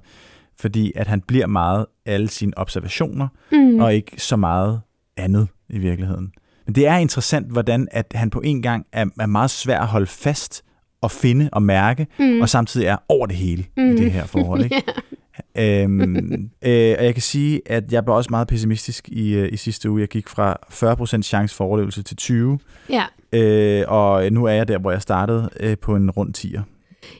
fordi at han bliver meget alle sine observationer, Mm. og ikke så meget andet i virkeligheden. Men det er interessant, hvordan at han på en gang er, er meget svær at holde fast og finde og mærke, mm. og samtidig er over det hele mm. i det her forhold. Ikke? øhm, øh, og jeg kan sige, at jeg blev også meget pessimistisk i, øh, i sidste uge. Jeg gik fra 40% chance for overlevelse til 20, Ja, øh, og nu er jeg der, hvor jeg startede øh, på en rund 10'er.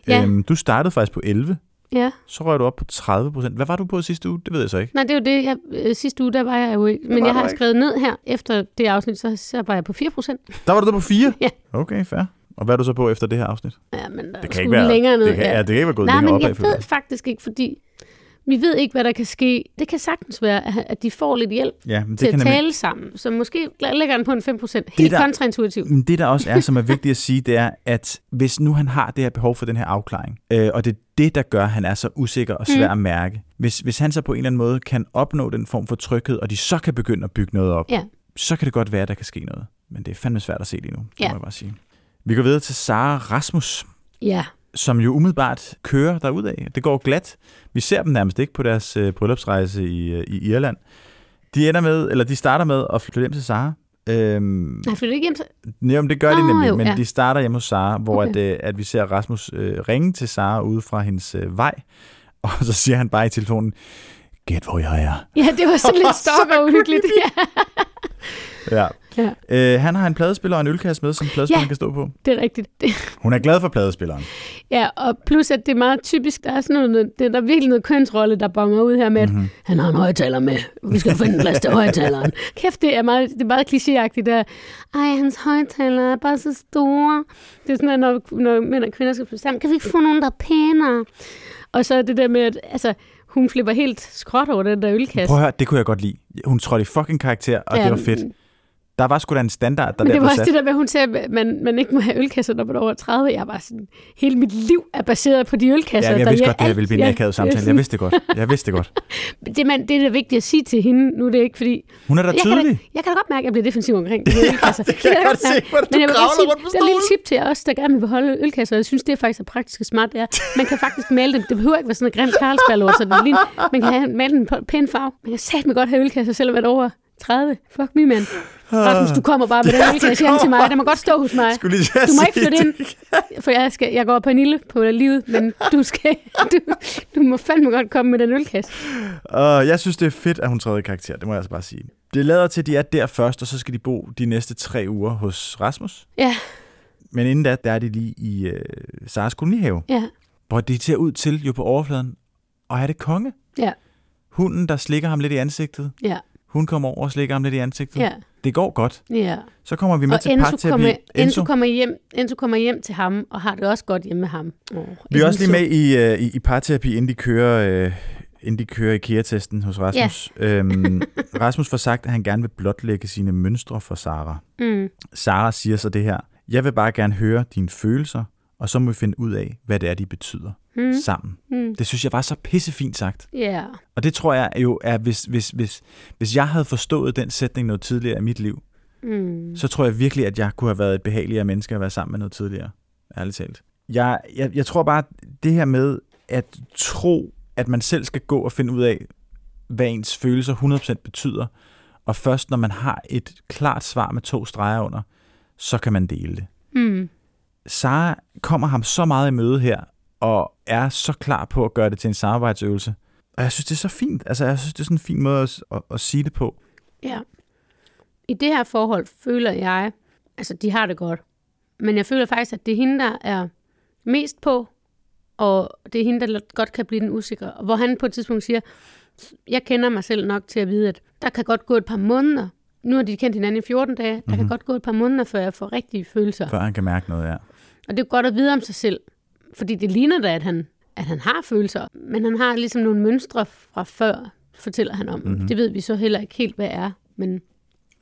Ja. Øhm, du startede faktisk på 11, ja. så røg du op på 30%. Hvad var du på sidste uge? Det ved jeg så ikke. Nej, det er jo det. Jeg, øh, sidste uge, der var jeg jo ikke. Men var jeg har ikke. skrevet ned her, efter det afsnit, så, så var jeg på 4 procent. Der var du der på 4? Ja. Okay, fair. Og hvad er du så på efter det her afsnit? Ja, men der Det kan ikke være, længere ned. det kan, ja. det kan ikke være gået Nej, længere men opad. jeg ved faktisk ikke, fordi vi ved ikke, hvad der kan ske. Det kan sagtens være, at- at de får lidt hjælp Ja, men til det at kan nemlig, tale sammen. Så måske lægger den på en 5 procent. Helt der- kontraintuitivt. men det der også er, som er vigtigt at sige, det er, at hvis nu han har det her behov for den her afklaring, øh, og det er det, der gør, at han er så usikker og svær Mm. at mærke, hvis, hvis han så på en eller anden måde kan opnå den form for tryghed, og de så kan begynde at bygge noget op, Ja. så kan det godt være, at der kan ske noget. Men det er fandme svært at se lige nu, det Ja. må jeg bare sige. Vi går videre til Sara Rasmus. Ja, som jo umiddelbart kører derudad. Det går glat. Vi ser dem nærmest ikke på deres øh, bryllupsrejse i, øh, i Irland. De ender med, eller de starter med at flytte hjem til Sara. Øhm, Nej, flytter ikke hjem til... Men det gør de Nå, nemlig, jo, men ja. de starter hjemme hos Sara, hvor Okay. at, øh, at vi ser Rasmus øh, ringe til Sara ude fra hendes øh, vej, og så siger han bare i telefonen, gæt hvor jeg er. Ja, det var sådan lidt stalker uhyggeligt. Ja, Ja. ja, Øh, han har en pladespiller og en ølkasse med, som pladespilleren Ja. kan stå på. det er rigtigt. Hun er glad for pladespilleren. ja, og plus at det er meget typisk, der er sådan noget, det, der er virkelig noget kønsrolle, der bonger ud her med, at Mhm. han har en højtaler med. Vi skal finde en plads til højtaleren. Kæft, det er meget, det er meget klichéagtigt der. Ej, hans højtaler er bare så store. Det er sådan, at når, når mænd og kvinder skal flytte sammen, kan vi ikke få nogen, der er pænere? Og så er det der med, at altså, hun flipper helt skråt over den der ølkasse. Prøv at høre, det kunne jeg godt lide. Hun trådte i fucking karakter, og ja, det var fedt. Der var sgu da en standard, der Men det var også sat. det der med, at hun sagde, at man, man ikke må have ølkasser, når man er over 30. Jeg var sådan, hele mit liv er baseret på de ølkasser. Ja, jeg der vidste godt, det her ville blive en Ja, akavet samtale. det er Jeg vidste det godt. Jeg vidste det godt. Det, man, det er det vigtige at sige til hende. Nu er det ikke, fordi... Hun er da Jeg kan, da, tydelig. jeg kan da godt mærke, at jeg bliver defensiv omkring her ølkasser. det kan jeg godt se. Men jeg vil godt sige, rundt på der er en lille tip til os, der gerne vil beholde ølkasser. Jeg synes, det er faktisk er praktisk og smart. Det er, man kan faktisk male dem. Det behøver ikke være sådan noget grimt Carlsberg så Man kan have, male den på en pæn farve. Man kan satme godt have ølkasser, selvom man er over 30. Fuck me, mand. Rasmus, du kommer bare med den ølkasse hjem til mig. Den må godt stå hos mig. Skulle lige Du må ikke flytte ind, for jeg, skal, jeg går på en ilde på livet, men du, skal, du, du må fandme godt komme med den ølkasse. Og jeg synes, det er fedt, at hun træder i karakter. Det må jeg altså bare sige. Det lader til, at de er der først, og så skal de bo de næste tre uger hos Rasmus. Ja, Men inden da, der er de lige i øh, Saras kolonihave, ja, hvor de ser ud til jo på overfladen og er det konge. ja, Hunden, der slikker ham lidt i ansigtet. ja, Hun kommer over og slikker ham lidt i ansigtet. ja. Det går godt. ja. Så kommer vi med Og til Enzo parterapi. kommer, Enzo, kommer hjem, Enzo kommer hjem til ham, og har det også godt hjemme med ham. Oh, Vi er også lige med i, øh, i, i parterapi, inden de kører, øh, inden de kører IKEA-testen hos Rasmus. Ja. Øhm, Rasmus får sagt, at han gerne vil blotlægge sine mønstre for Sara. Mm, Sara siger så det her. Jeg vil bare gerne høre dine følelser, og så må vi finde ud af, hvad det er, de betyder mm, sammen. mm. Det synes jeg var så pissefint sagt. Ja, Og det tror jeg jo er, hvis, hvis, hvis, hvis jeg havde forstået den sætning noget tidligere i mit liv, mm. så tror jeg virkelig, at jeg kunne have været et behageligere menneske at være sammen med noget tidligere. Ærligt talt. Jeg, jeg, jeg tror bare, det her med at tro, at man selv skal gå og finde ud af, hvad ens følelser 100% betyder, og først når man har et klart svar med to streger under, så kan man dele det. Mm. Sara kommer ham så meget i møde her, og er så klar på at gøre det til en samarbejdsøvelse. Og jeg synes, det er så fint. Altså, jeg synes, det er sådan en fin måde at, at, at sige det på. Ja. I det her forhold føler jeg, altså de har det godt, men jeg føler faktisk, at det er hende, der er mest på, og det er hende, der godt kan blive den usikre. Og Hvor han på et tidspunkt siger, jeg kender mig selv nok til at vide, at der kan godt gå et par måneder. Nu har de kendt hinanden i 14 dage. Der mm-hmm. kan godt gå et par måneder, før jeg får rigtige følelser. Før han kan mærke noget, ja. Og det er godt at vide om sig selv, fordi det ligner da, at han, at han har følelser, men han har ligesom nogle mønstre fra før, fortæller han om. Mhm. Mm-hmm. Det ved vi så heller ikke helt, hvad er, men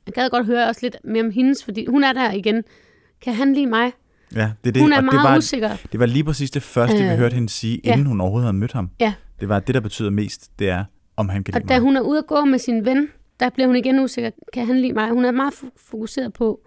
jeg gad godt høre også lidt mere om hendes, fordi hun er der igen. Kan han lide mig? Ja, det er det. Hun er og meget det var, usikker. Det var lige præcis det første, øh, vi hørte hende sige, ja. inden hun overhovedet havde mødt ham. Ja. Det var det, der betyder mest, det er, om han kan lide Og da mig. hun er ude at gå med sin ven, der bliver hun igen usikker. Kan han lide mig? Hun er meget fo- fokuseret på.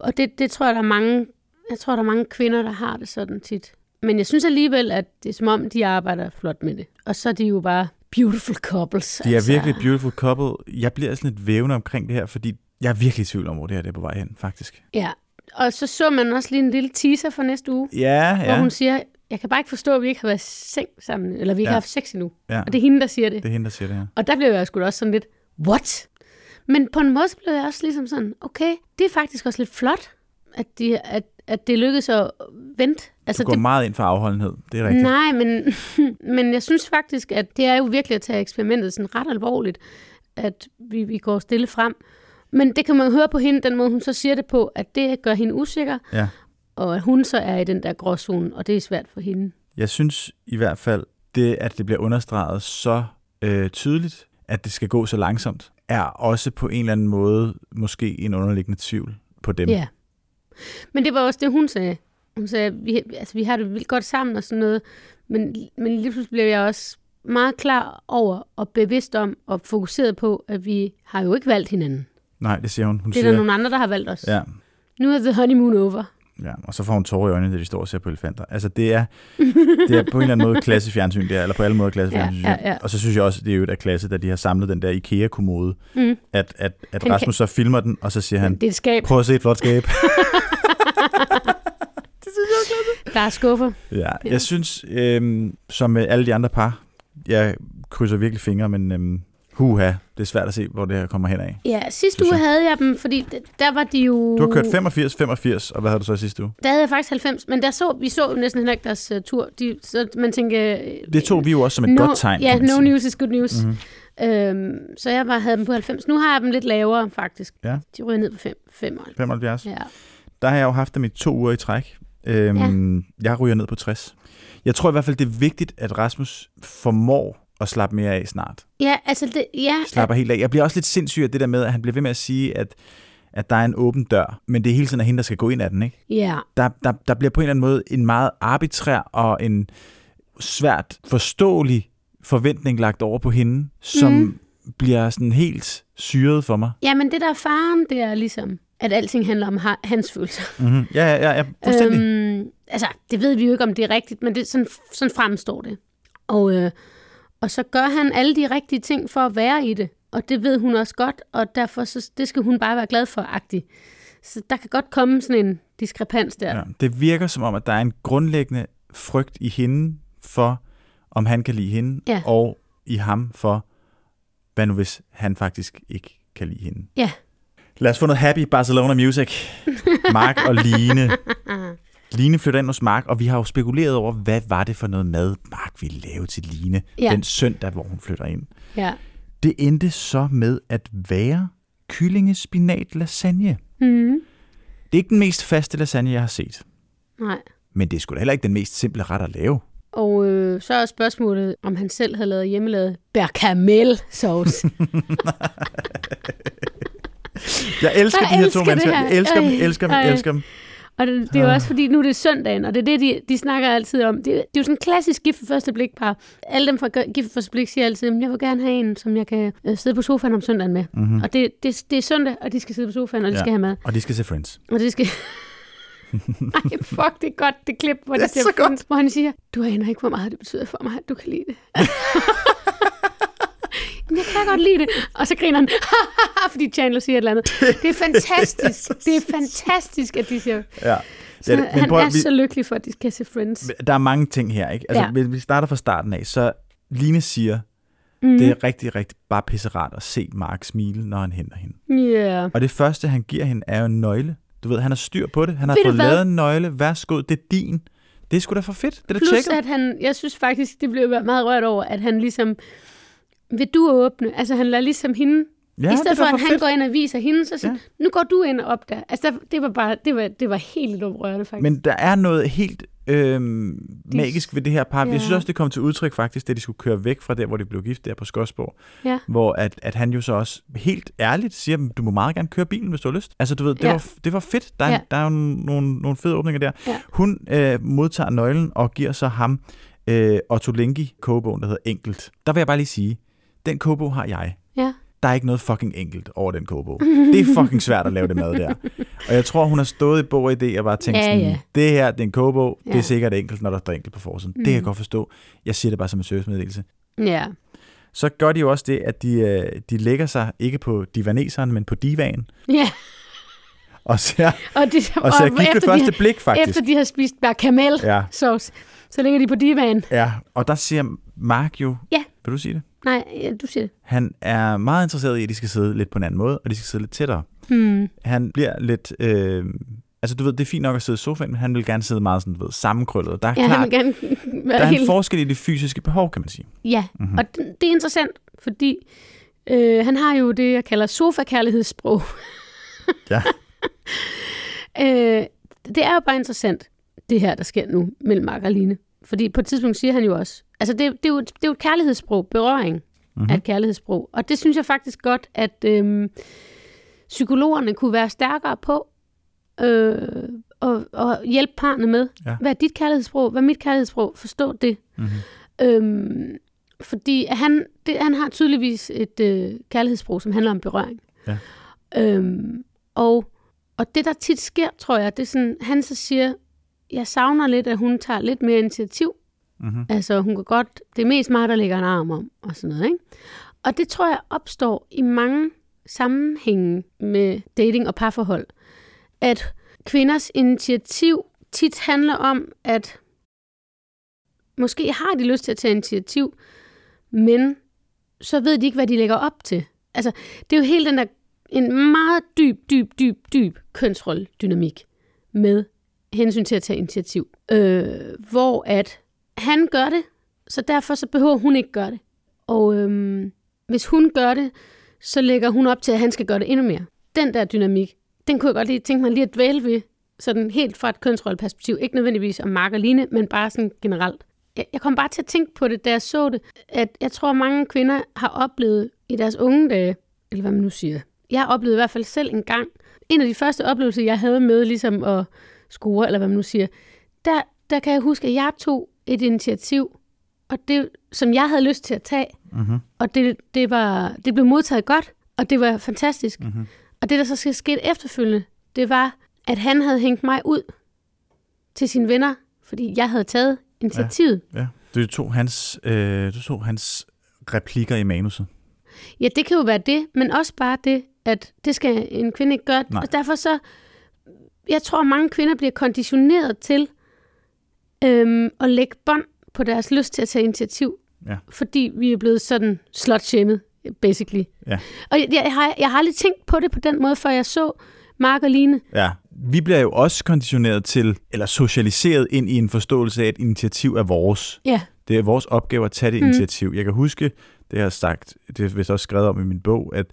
Og det, det tror jeg, der er mange, jeg tror, der er mange kvinder, der har det sådan tit. Men jeg synes alligevel, at det er som om, de arbejder flot med det. Og så er de jo bare beautiful couples. De er virkelig et beautiful couple. Jeg bliver sådan lidt vævende omkring det her, fordi jeg er virkelig i tvivl om, hvor det her det er på vej hen, faktisk. Ja, og så så man også lige en lille teaser for næste uge, Ja, ja. hvor ja. hun siger, jeg kan bare ikke forstå, at vi ikke har været seng sammen, eller vi ikke Ja. har haft sex endnu. ja. Og det er hende, der siger det. Det er hende, der siger det her. Og der blev jeg sgu også sådan lidt, what? Men på en måde så blev jeg også ligesom sådan, okay, det er faktisk også lidt flot, at, de, at, at det lykkedes at vente. Altså, du går det, meget ind for afholdenhed, det er rigtigt. nej, men, men jeg synes faktisk, at det er jo virkelig at tage eksperimentet sådan ret alvorligt, at vi, vi går stille frem. Men det kan man høre på hende, den måde hun så siger det på, at det gør hende usikker, Ja. og at hun så er i den der gråzone, og det er svært for hende. Jeg synes i hvert fald, det at det bliver understreget så øh, tydeligt, at det skal gå så langsomt, er også på en eller anden måde måske en underliggende tvivl på dem. Ja. Men det var også det, hun sagde. Hun sagde, vi, altså, vi har det vildt godt sammen og sådan noget, men, men lige pludselig blev jeg også meget klar over og bevidst om og fokuseret på, at vi har jo ikke valgt hinanden. Nej, det siger hun. hun Det er siger, der nogle andre, der har valgt os. Ja, Nu er the honeymoon over. Ja, og så får hun tårer i øjnene, da de står og ser på elefanter. Altså, det er, det er på en eller anden måde klassefjernsyn, det er, eller på alle måder klassefjernsyn. Ja, ja, ja. Og så synes jeg også, det er jo et af klasse, da de har samlet den der IKEA-kommode, Mm. at, at, at Han Rasmus så filmer den, og så siger han, Det er et skab. prøv at se et flot skab. Der er skuffer. ja, jeg synes, øhm, som med alle de andre par, jeg krydser virkelig fingre, men øhm, huha, det er svært at se, hvor det her kommer hen af. Ja, sidste uge havde jeg dem, fordi der var de jo... Du har kørt 85, 85, og hvad havde du så i sidste uge? Der havde jeg faktisk 90, men der så, vi så jo næsten heller ikke deres uh, tur. De, så man tænker... øh, Det tog vi jo også som et no, godt tegn. Ja, no sige. news is good news. Mhm. Øhm, så jeg bare havde dem på 90. Nu har jeg dem lidt lavere, faktisk. Ja. De ryger ned på 5, 75. 75. Ja. Der har jeg jo haft dem i to uger i træk. Øhm, ja. Jeg ryger ned på 60. Jeg tror i hvert fald, det er vigtigt, at Rasmus formår at slappe mere af snart. ja, altså det, ja, Slapper helt af. Jeg bliver også lidt sindssyg af det der med, at han bliver ved med at sige, at, at der er en åben dør, men det er hele tiden er hende, der skal gå ind ad den. Ikke? ja, Der, der, der bliver på en eller anden måde en meget arbitrær og en svært forståelig forventning lagt over på hende, som mm. bliver sådan helt syret for mig. ja, men det der er faren, det er ligesom, at alting handler om ha- hans følelser. Mm-hmm. Ja, ja, ja, ja, fuldstændig. Øhm, altså, det ved vi jo ikke, om det er rigtigt, men det, sådan, sådan fremstår det. Og, øh, og så gør han alle de rigtige ting for at være i det. Og det ved hun også godt, og derfor så, det skal hun bare være glad for, agtig. Så der kan godt komme sådan en diskrepans der. Ja, det virker som om, at der er en grundlæggende frygt i hende for, om han kan lide hende, Ja. og i ham for, hvad nu hvis han faktisk ikke kan lide hende. Ja. Lad os få noget happy Barcelona music. Mark og Line. Line flytter ind hos Mark, og vi har jo spekuleret over, hvad var det for noget mad, Mark ville lave til Line Ja. den søndag, hvor hun flytter ind. Ja. Det endte så med at være kyllingespinat lasagne. Mm. Det er ikke den mest faste lasagne, jeg har set. Nej. Men det er sgu da heller ikke den mest simple ret at lave. Og øh, så er spørgsmålet, om han selv havde lavet hjemmelavet berkamel sauce. Jeg elsker Jeg de her elsker to mennesker. Jeg elsker dem, elsker dem, ej. elsker dem. Og det, det er jo også fordi, nu er det søndagen, og det er det, de, de snakker altid om. Det, det er jo sådan en klassisk gift for første blik par. Alle dem fra gift for første blik siger altid, jeg vil gerne have en, som jeg kan øh, sidde på sofaen om søndagen med. Mm-hmm. Og det, det, det er søndag, og de skal sidde på sofaen, og de Ja. skal have mad. Og de skal se Friends. Og det skal... Ej, fuck, det er godt, det klip, hvor, Det de er så godt. hvor han siger, du aner ikke, hvor meget det betyder for mig, at du kan lide det. Men jeg kan godt lide det. Og så griner han, fordi Chandler siger et eller andet. Det er fantastisk. Det er fantastisk, at de siger, Ja. Det er, han prøv, er vi, så lykkelig for, at de skal se Friends. der er mange ting her, ikke? Altså, Ja. hvis vi starter fra starten af, så Line siger, Mm. det er rigtig, rigtig bare pisserart at se Mark smile, når han henter hende. Yeah. Og det første, han giver hende, er jo en nøgle. Du ved, han har styr på det. Han har Ved fået lavet en nøgle. Værsgo, det er din. Det er sgu da for fedt. Det er Plus, tjekket. at han, jeg synes faktisk, det blev meget rørt over, at han ligesom, vil du åbne? Altså, han lader ligesom hende, Ja, I det stedet for, at han fedt. går ind og viser hende, så siger, Ja. nu går du ind og op der. Altså, der, det var bare, det var, det var helt oprørende, faktisk. Men der er noget helt øhm, magisk ved det her par. Ja. Jeg synes også, det kom til udtryk faktisk, da de skulle køre væk fra der, hvor de blev gift, der på Skodsborg. ja. Hvor at, at han jo så også helt ærligt siger, du må meget gerne køre bilen, hvis du har lyst. Altså du ved, det, Ja. var, det var fedt. Der er, Ja. der er jo nogle, nogle fede åbninger der. Ja. Hun øh, modtager nøglen og giver så ham øh, Otto Lengi kogebogen, der hedder Enkelt. Der vil jeg bare lige sige, den kogebog har jeg. Ja. Der er ikke noget fucking enkelt over den kogebog. Det er fucking svært at lave det mad der. Og jeg tror, hun har stået i bog og idé og bare tænkt Ja, sådan, ja. det her, det er en kogebog, det er Ja. sikkert enkelt, når der står enkelt på forsiden. Mm. Det kan jeg godt forstå. Jeg siger det bare som en servicemeddelelse. Ja. Så gør de jo også det, at de, øh, de lægger sig ikke på divaneseren, men på divan. Ja. Og ser, Og, de, og ser gift ved efter, første de, blik, faktisk. efter de har spist berkamel Ja, sauce, så ligger de på divan. ja, og der siger Mark jo, Ja. vil du sige det? Nej, ja, du siger det. Han er meget interesseret i, at de skal sidde lidt på en anden måde, og de skal sidde lidt tættere. Hmm. Han bliver lidt... Øh, altså, du ved, det er fint nok at sidde i sofaen, men han vil gerne sidde meget sådan, du ved, sammenkrøllet. Der er Ja, klart, han vil gerne der være er en helt... forskel i det fysiske behov, kan man sige. Ja, Mhm. mm-hmm. og det, det er interessant, fordi øh, han har jo det, jeg kalder sofa-kærlighedssprog. Ja. øh, det er jo bare interessant, det her, der sker nu mellem Mark og Line. Fordi på et tidspunkt siger han jo også, altså det, det, er, jo, et- det er jo et kærlighedssprog, berøring Mhm. mm-hmm. af et kærlighedssprog. Og det synes jeg faktisk godt, at øh, psykologerne kunne være stærkere på, øh, og, og hjælpe parne med. Ja. Hvad er dit kærlighedssprog? Hvad er mit kærlighedssprog? Forstå det. Mm-hmm. Øhm, fordi han, det, han har tydeligvis et øh, kærlighedssprog, som handler om berøring. Ja. Øhm, og Og det, der tit sker, tror jeg, det er sådan, han så siger, jeg savner lidt, at hun tager lidt mere initiativ. Mm-hmm. Altså, hun kan godt, det er mest mig, der lægger en arm om, og sådan noget, ikke? Og det tror jeg opstår i mange sammenhænge med dating og parforhold. At kvinders initiativ tit handler om, at måske har de lyst til at tage initiativ, men så ved de ikke, hvad de lægger op til. Altså, det er jo helt den der, en meget dyb, dyb, dyb, dyb kønsrolledynamik med hensyn til at tage initiativ. Øh, hvor at han gør det, så derfor så behøver hun ikke gøre det. Og øhm, hvis hun gør det, så lægger hun op til, at han skal gøre det endnu mere. Den der dynamik, den kunne jeg godt lige tænke mig lige at dvæle ved, sådan helt fra et kønsrolleperspektiv. Ikke nødvendigvis om Mark og Line, men bare sådan generelt. Jeg, jeg kom bare til at tænke på det, da jeg så det, at jeg tror, mange kvinder har oplevet i deres unge dage, eller hvad man nu siger. Jeg har oplevet i hvert fald selv en gang, en af de første oplevelser, jeg havde med ligesom at score, eller hvad man nu siger, der, der kan jeg huske, at jeg tog et initiativ, og det, som jeg havde lyst til at tage, Mm-hmm. og det, det, var, det blev modtaget godt, og det var fantastisk. Mm-hmm. Og det, der så skete efterfølgende, det var, at han havde hængt mig ud til sine venner, fordi jeg havde taget initiativet. Ja, du tog hans, øh, du tog hans replikker i manuset. Ja. ja, det kan jo være det, men også bare det, at det skal en kvinde ikke gøre. Nej. Og derfor så, jeg tror, mange kvinder bliver konditioneret til øhm, at lægge bånd på deres lyst til at tage initiativ. Ja. Fordi vi er blevet sådan slut basically. Ja. Og jeg, jeg, har, jeg har aldrig tænkt på det på den måde, før jeg så Mark og Line. Ja. Vi bliver jo også konditioneret til, eller socialiseret ind i en forståelse af, at initiativ er vores. Ja. Det er vores opgave at tage det Mm. initiativ. Jeg kan huske, det har jeg sagt, det er vist også skrevet om i min bog, at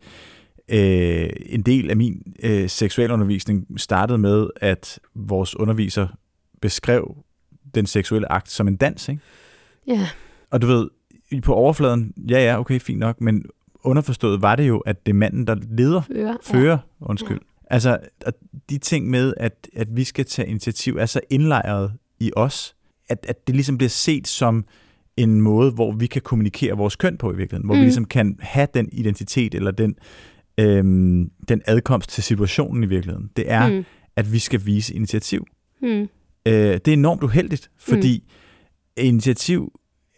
øh, en del af min øh, seksualundervisning startede med, at vores underviser beskrev den seksuelle akt som en dans, ikke? Ja. Og du ved, på overfladen, ja ja, okay, fint nok, men underforstået var det jo, at det er manden, der leder, Fører. fører, undskyld. Altså, at de ting med, at, at vi skal tage initiativ, er så indlejret i os, at, at det ligesom bliver set som en måde, hvor vi kan kommunikere vores køn på i virkeligheden, hvor. Mm. vi ligesom kan have den identitet, eller den, øhm, den adkomst til situationen i virkeligheden. Det er, mm. At vi skal vise initiativ. Mm. Øh, det er enormt uheldigt, fordi mm. initiativ,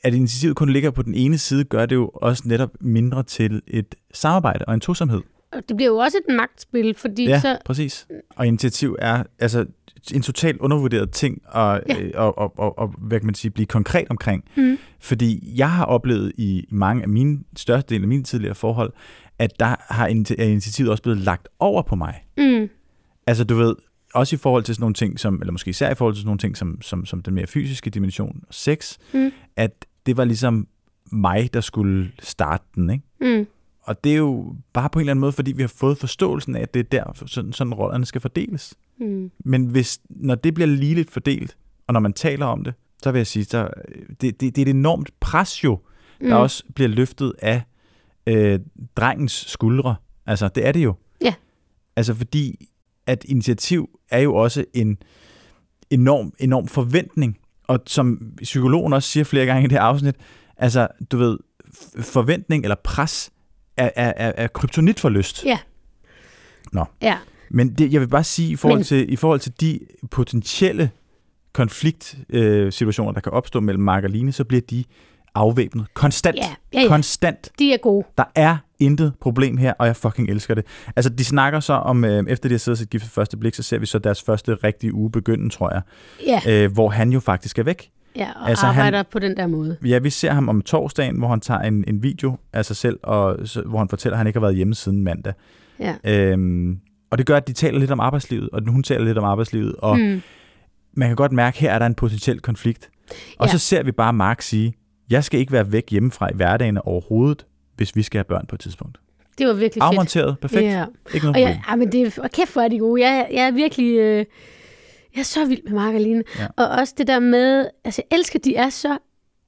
at initiativet kun ligger på den ene side, gør det jo også netop mindre til et samarbejde og en tosomhed. Det bliver jo også et magtspil, fordi Ja, så... præcis. Og initiativ er altså en totalt undervurderet ting at, Ja. ja. og, og, og, og, hvad kan man sige, blive konkret omkring. Mm. Fordi jeg har oplevet i mange af mine største del af mine tidligere forhold, at der har er initiativet også blevet lagt over på mig. Mm. Altså du ved, også i forhold til sådan nogle ting, som, eller måske især i forhold til sådan nogle ting, som, som, som den mere fysiske dimension, sex, Mm. at det var ligesom mig, der skulle starte den, ikke? Mm. Og det er jo bare på en eller anden måde, fordi vi har fået forståelsen af, at det er der, sådan, sådan rollerne skal fordeles. Mm. Men hvis, når det bliver ligeligt fordelt, og når man taler om det, så vil jeg sige, så, det, det, det er et enormt pres jo, der Mm. også bliver løftet af øh, drengens skuldre. Altså, det er det jo. Ja. Altså, fordi at initiativ er jo også en enorm, enorm forventning. Og som psykologen også siger flere gange i det her afsnit, altså, du ved, forventning eller pres er, er, er, er kryptonit for lyst. Ja. Nå. Ja. Men det, jeg vil bare sige, i forhold, Men- til, i forhold til de potentielle konfliktsituationer, øh, situationer, der kan opstå mellem Mark og Line, så bliver de afvæbnet konstant. Ja, ja, ja. Konstant. De er gode. Der er intet problem her, og jeg fucking elsker det. Altså, de snakker så om, øh, efter de har siddet og set gift ved første blik, så ser vi så deres første rigtige uge begynde, tror jeg, Ja, øh, hvor han jo faktisk er væk. Ja og altså, arbejder han... på den der måde. Ja, vi ser ham om torsdagen, hvor han tager en, en video af sig selv, og hvor han fortæller, at han ikke har været hjemme siden mandag. Ja. Øhm, og det gør, at de taler lidt om arbejdslivet, og hun taler lidt om arbejdslivet, og mm. Man kan godt mærke, at her er der en potentiel konflikt. Og Ja. så ser vi bare Mark sige, jeg skal ikke være væk hjemmefra i hverdagen overhovedet, hvis vi skal have børn på et tidspunkt. Det var virkelig fedt. Afmonteret, perfekt, Ja. ikke noget Og problem. jeg, ja, men det er, og kæft hvor er de gode. Jeg, jeg er virkelig, øh, jeg er så vild med Mark og Line. Ja. Og også det der med, altså jeg elsker, de er så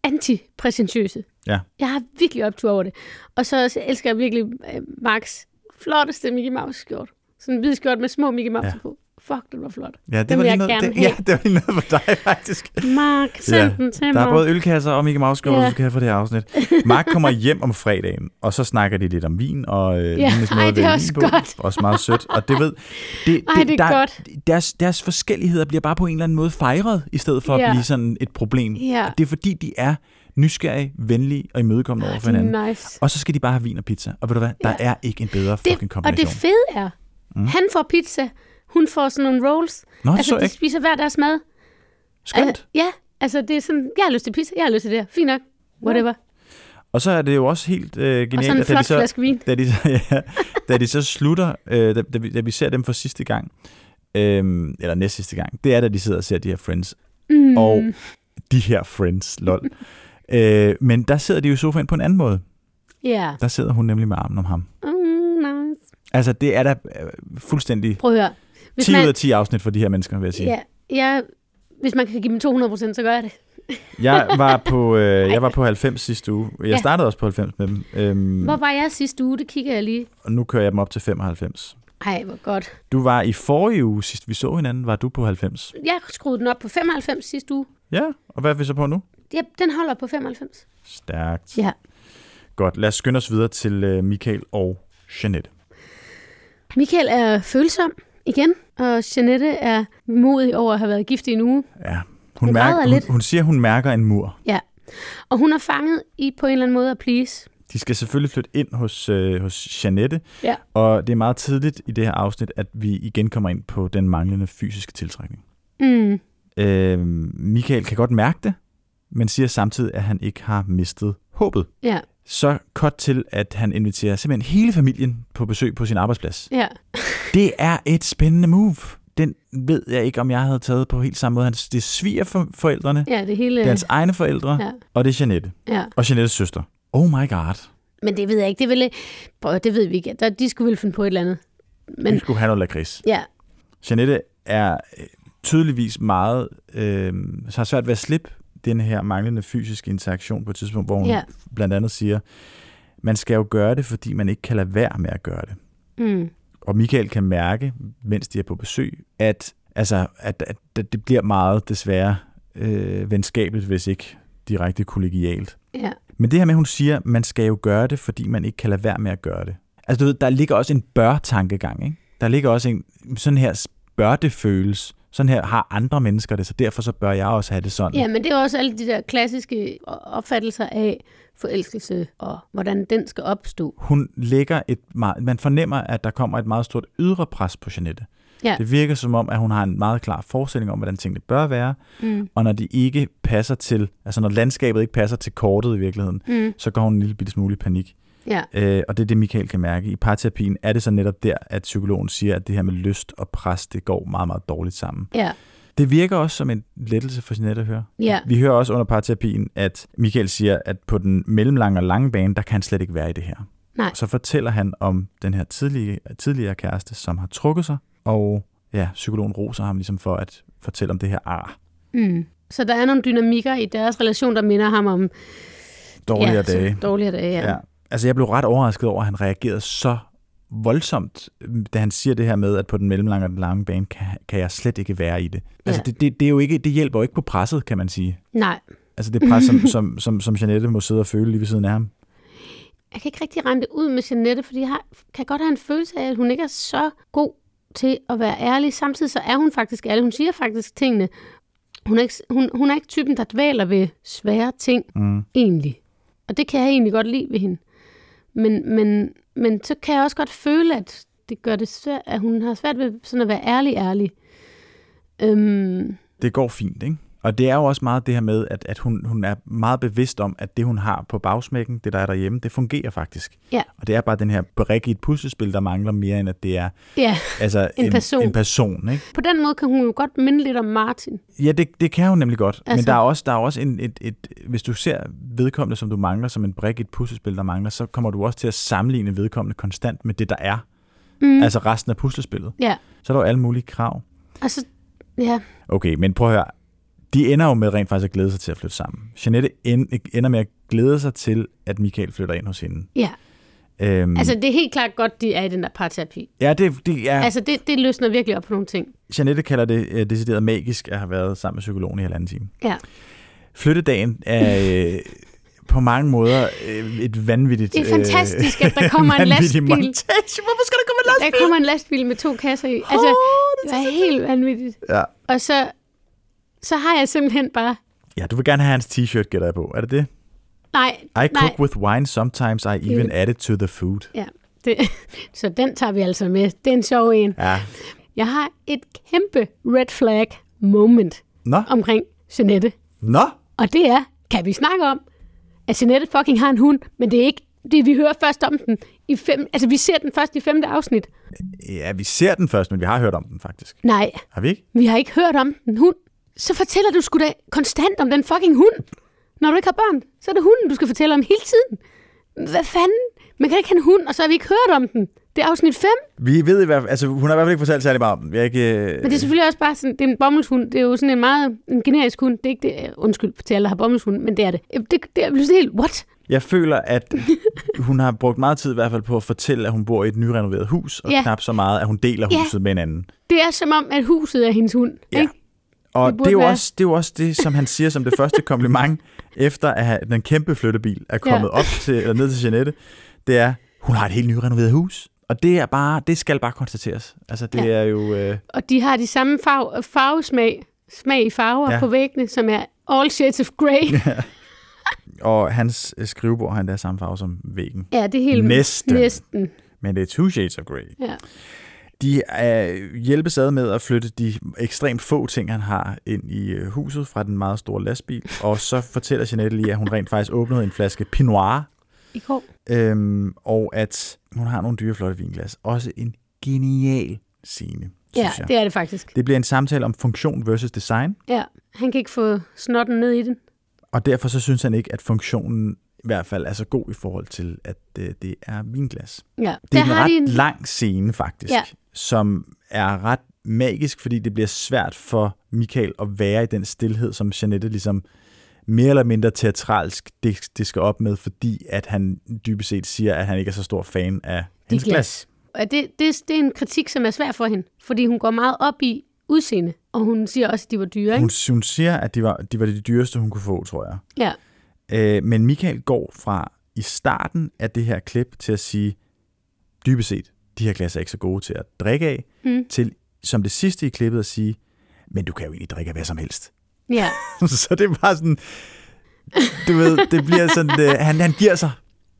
antipræsentiøse. Ja. Jeg har virkelig optur over det. Og så også elsker jeg virkelig øh, Marks flotteste Mickey Mouse skjort. Sådan en hvid skjort med små Mickey Mouse ja. på. Fuck, det var flot. Ja, det Den var lige noget, det, have. ja, det var lige noget for dig, faktisk. Mark, send Ja, den til Der mig. er både ølkasser og Mickey Mouse Ja. du skal have for det her afsnit. Mark kommer hjem om fredagen, og så snakker de lidt om vin, og øh, Ja, vinens måde ej, det er også på. godt. Også meget sødt. Og det ved, det, Ej, det er der, godt. Deres, deres forskelligheder bliver bare på en eller anden måde fejret, i stedet for Ja. at blive sådan et problem. Ja. Det er fordi, de er nysgerrige, venlige og imødekommende over for hinanden. nice. Og så skal de bare have vin og pizza. Og ved du hvad, der er ikke en bedre fucking Det, og kombination. det fede er, mm. han får pizza, hun får sådan nogle rolls. Nå, altså, så de ikke. spiser hver deres mad. Skønt. Altså, ja, altså det er sådan, jeg har lyst til pizza, jeg har lyst til det her. Fint nok. Whatever. Og så er det jo også helt øh, genialt, Og at da de så, vin. da de, ja, da de så slutter, øh, da, da, vi, da vi ser dem for sidste gang, øh, eller næst sidste gang, det er, da de sidder og ser de her Friends. Mm. Og de her Friends, lol. øh, men der sidder de jo i sofaen på en anden måde. Ja. Der sidder hun nemlig med armen om ham. Mm, nice. Altså, det er da øh, fuldstændig Prøv at høre. 10 ud af 10 afsnit for de her mennesker, vil jeg sige. ja, ja, hvis man kan give dem 200 procent, så gør jeg det. Jeg var på, øh, jeg var på 90 sidste uge. Jeg Ja. startede også på 90 med dem. Øhm, Hvor var jeg sidste uge? Det kigger jeg lige. og nu kører jeg dem op til 95. Ej, hvor godt. Du var i forrige uge, sidst vi så hinanden, var du på 90. Jeg skruede den op på 95 sidste uge. Ja, og hvad er vi så på nu? Ja, den holder på 95. Stærkt. Ja. Godt, lad os skynde os videre til øh, Michael og Jeanette. Michael er følsom igen, og Jeanette er modig over at have været gift i en uge. Ja, hun, Hun mærker, hun, lidt. hun siger, hun mærker en mur. Ja. Og hun er fanget i på en eller anden måde at please. De skal selvfølgelig flytte ind hos, øh, hos Jeanette, Ja. og det er meget tidligt i det her afsnit, at vi igen kommer ind på den manglende fysiske tiltrækning. Mm. Øh, Michael kan godt mærke det, men siger samtidig, at han ikke har mistet håbet. Ja, Så kort til, at han inviterer simpelthen hele familien på besøg på sin arbejdsplads. ja. Det er et spændende move. Den ved jeg ikke, om jeg havde taget på helt samme måde. Hans- Det er svigerforældrene, Ja, det hele... det er hans egne forældre, Ja. og det er Jeanette. Ja. Og Jeanettes søster. Oh my god. Men det ved jeg ikke. Det, ville... Prøv, det ved vi ikke. De skulle vel finde på et eller andet. Men... Vi skulle have noget lakrids. ja, Jeanette er øh, tydeligvis meget... Øh, har svært ved at slippe den her manglende fysiske interaktion på et tidspunkt, hvor hun Ja. blandt andet siger, man skal jo gøre det, fordi man ikke kan lade være med at gøre det. mm. Og Michael kan mærke, mens de er på besøg, at, altså, at, at, at det bliver meget desværre øh, venskabeligt, hvis ikke direkte kollegialt. ja. Men det her med, at hun siger, man skal jo gøre det, fordi man ikke kan lade være med at gøre det. Altså du ved, der ligger også en bør-tankegang, ikke? Der ligger også en, sådan her bør det føles. Sådan her har andre mennesker det, så derfor så bør jeg også have det sådan. Ja, men det er også alle de der klassiske opfattelser af forelskelse og hvordan den skal opstå. Hun lægger et meget, man fornemmer, at der kommer et meget stort ydre pres på Jeanette. Ja. Det virker som om, at hun har en meget klar forestilling om, hvordan tingene bør være, Mm. og når de ikke passer til, altså når landskabet ikke passer til kortet i virkeligheden, Mm. så går hun en lille bitte smule i panik. Ja. Øh, og det er det, Michael kan mærke. I parterapien er det så netop der, at psykologen siger, at det her med lyst og pres, det går meget, meget dårligt sammen. Ja. Det virker også som en lettelse for Jeanette at høre. Ja. Vi hører også under parterapien, at Michael siger, at på den mellemlange og lange bane, der kan han slet ikke være i det her. Nej. Så fortæller han om den her tidlige, tidligere kæreste, som har trukket sig, og ja, psykologen roser ham ligesom for at fortælle om det her ar. Mm. Så der er nogle dynamikker i deres relation, der minder ham om Dårligere ja, dage. Dårligere dage, ja. Ja. Altså, jeg blev ret overrasket over, at han reagerede så voldsomt, da han siger det her med, at på den mellemlange og den lange bane, kan, kan jeg slet ikke være i det. Altså, Ja. det, det, det, er jo ikke, det hjælper jo ikke på presset, kan man sige. Nej, Altså, det pres, som, som, som, som Jeanette må sidde og føle lige ved siden af ham. jeg kan ikke rigtig regne det ud med Jeanette, fordi jeg har, kan godt have en følelse af, at hun ikke er så god til at være ærlig. Samtidig så er hun faktisk ærlig. Hun siger faktisk tingene. Hun er ikke, hun, hun er ikke typen, der dvæler ved svære ting, Mm. egentlig. Og det kan jeg egentlig godt lide ved hende. Men, men, men så kan jeg også godt føle, at det gør det svært, at hun har svært ved sådan at være ærlig, ærlig. Øhm, Det går fint, ikke? Og det er jo også meget det her med, at, at hun, hun er meget bevidst om, at det, hun har på bagsmækken, det der er derhjemme, det fungerer faktisk. Ja. Og det er bare den her brik i et puslespil, der mangler mere, end at det er ja, altså, En person. en person ikke? på den måde kan hun jo godt minde lidt om Martin. Ja, det, det kan hun nemlig godt. Altså, men der er også, der er også en, et, et, hvis du ser vedkommende, som du mangler, som en brik i et puslespil, der mangler, så kommer du også til at sammenligne vedkommende konstant med det, der er. Mm. Altså resten af puslespillet. Ja, Så er der jo alle mulige krav. altså, ja, Okay, men prøv at høre. De ender jo med rent faktisk at glæde sig til at flytte sammen. Jeanette en- ender med at glæde sig til, at Michael flytter ind hos hende. ja, Øhm, Altså, det er helt klart godt, de er i den der parterapi. ja, det, det er... Altså, det, det løsner virkelig op på nogle ting. Jeanette kalder det uh, decideret magisk at have været sammen med psykologen i halvanden time. Ja. Flyttedagen er øh, på mange måder øh, et vanvittigt... Det er fantastisk, at der kommer en lastbil. Montage. Hvorfor skal der komme en lastbil? Der kommer en lastbil med to kasser i. Altså, det er helt vanvittigt. Ja. Og så, så har jeg simpelthen bare... ja, du vil gerne have hans t-shirt, gætter jeg på. Er det det? Nej, I nej. cook with wine, sometimes I even add it to the food. Ja, det, så den tager vi altså med. Det er en sjov en. Ja. Jeg har et kæmpe red flag moment Nå, omkring Jeanette. nå. Og det er, kan vi snakke om, at Jeanette fucking har en hund, men det er ikke det, vi hører først om den. I fem, altså, vi ser den først i femte afsnit. Ja, vi ser den først, men vi har hørt om den faktisk. Nej, Har vi ikke? vi har ikke hørt om den hund. Så fortæller du sgu da konstant om den fucking hund. Når du ikke har børn, så er det hunden, du skal fortælle om hele tiden. Hvad fanden? Man kan ikke have en hund, og så har vi ikke hørt om den. Det er afsnit 5. Vi ved i hvert fald, altså hun har i hvert fald ikke fortalt særlig meget om den. Vi har ikke... øh, Men det er selvfølgelig også bare sådan, det er en bommelsshund. Det er jo sådan en meget en generisk hund. Det er ikke det, øh, undskyld til alle, der har bommelshund, men det er det. Øh, Det, det er pludselig helt, what? Jeg føler, at hun har brugt meget tid i hvert fald på at fortælle, at hun bor i et nyrenoveret hus, og Ja. knap så meget, at hun deler Ja. huset med en anden. Det er som om, at huset er hendes hund. Ja. Ikke? Og Det det, er jo være- også, det er jo også det, som han siger som det første kompliment, efter at den kæmpe flyttebil er kommet Ja. op til, eller ned til Jeanette, det er, hun har et helt nyrenoveret hus. Og det er bare, det skal bare konstateres. Altså, det Ja. er jo... Øh, Og de har de samme farve, farvesmag, smag i farver Ja. ja. på væggene, som er all shades of grey. og hans øh, skrivebord har endda samme farve som væggen. Ja, det er helt Næsten. næsten. Men det er two shades of grey. Ja. De øh, hjælpes ad med at flytte de ekstremt få ting, han har ind i øh, huset fra den meget store lastbil. Og så fortæller Jeanette lige, at hun rent faktisk åbnede en flaske Pinot Noir, I går. øhm, og at hun har nogle dyre, flotte vinglas. Også en genial scene, Ja, jeg. det er det faktisk. Det bliver en samtale om funktion versus design, Ja, han kan ikke få snotten ned i den. og derfor så synes han ikke, at funktionen i hvert fald er så god i forhold til, at øh, det er vinglas. Ja, Det er en ret en... lang scene, faktisk, Ja. Som er ret magisk, fordi det bliver svært for Michael at være i den stillhed, som Jeanette ligesom mere eller mindre teatralsk det, det skal op med, fordi at han dybest set siger, at han ikke er så stor fan af hendes glas. glas. Og det, det, det er en kritik, som er svær for hende, fordi hun går meget op i udseende, og hun siger også, at de var dyre, ikke? Hun, hun siger, at de var, de var de dyreste, hun kunne få, tror jeg. Ja, Øh, men Michael går fra i starten af det her klip til at sige, dybest set, de her glas er ikke så gode til at drikke af, Mm. til som det sidste i klippet at sige, men du kan jo egentlig drikke af hvad som helst. ja. så det er bare sådan, du ved, det bliver sådan, øh, han, han giver sig,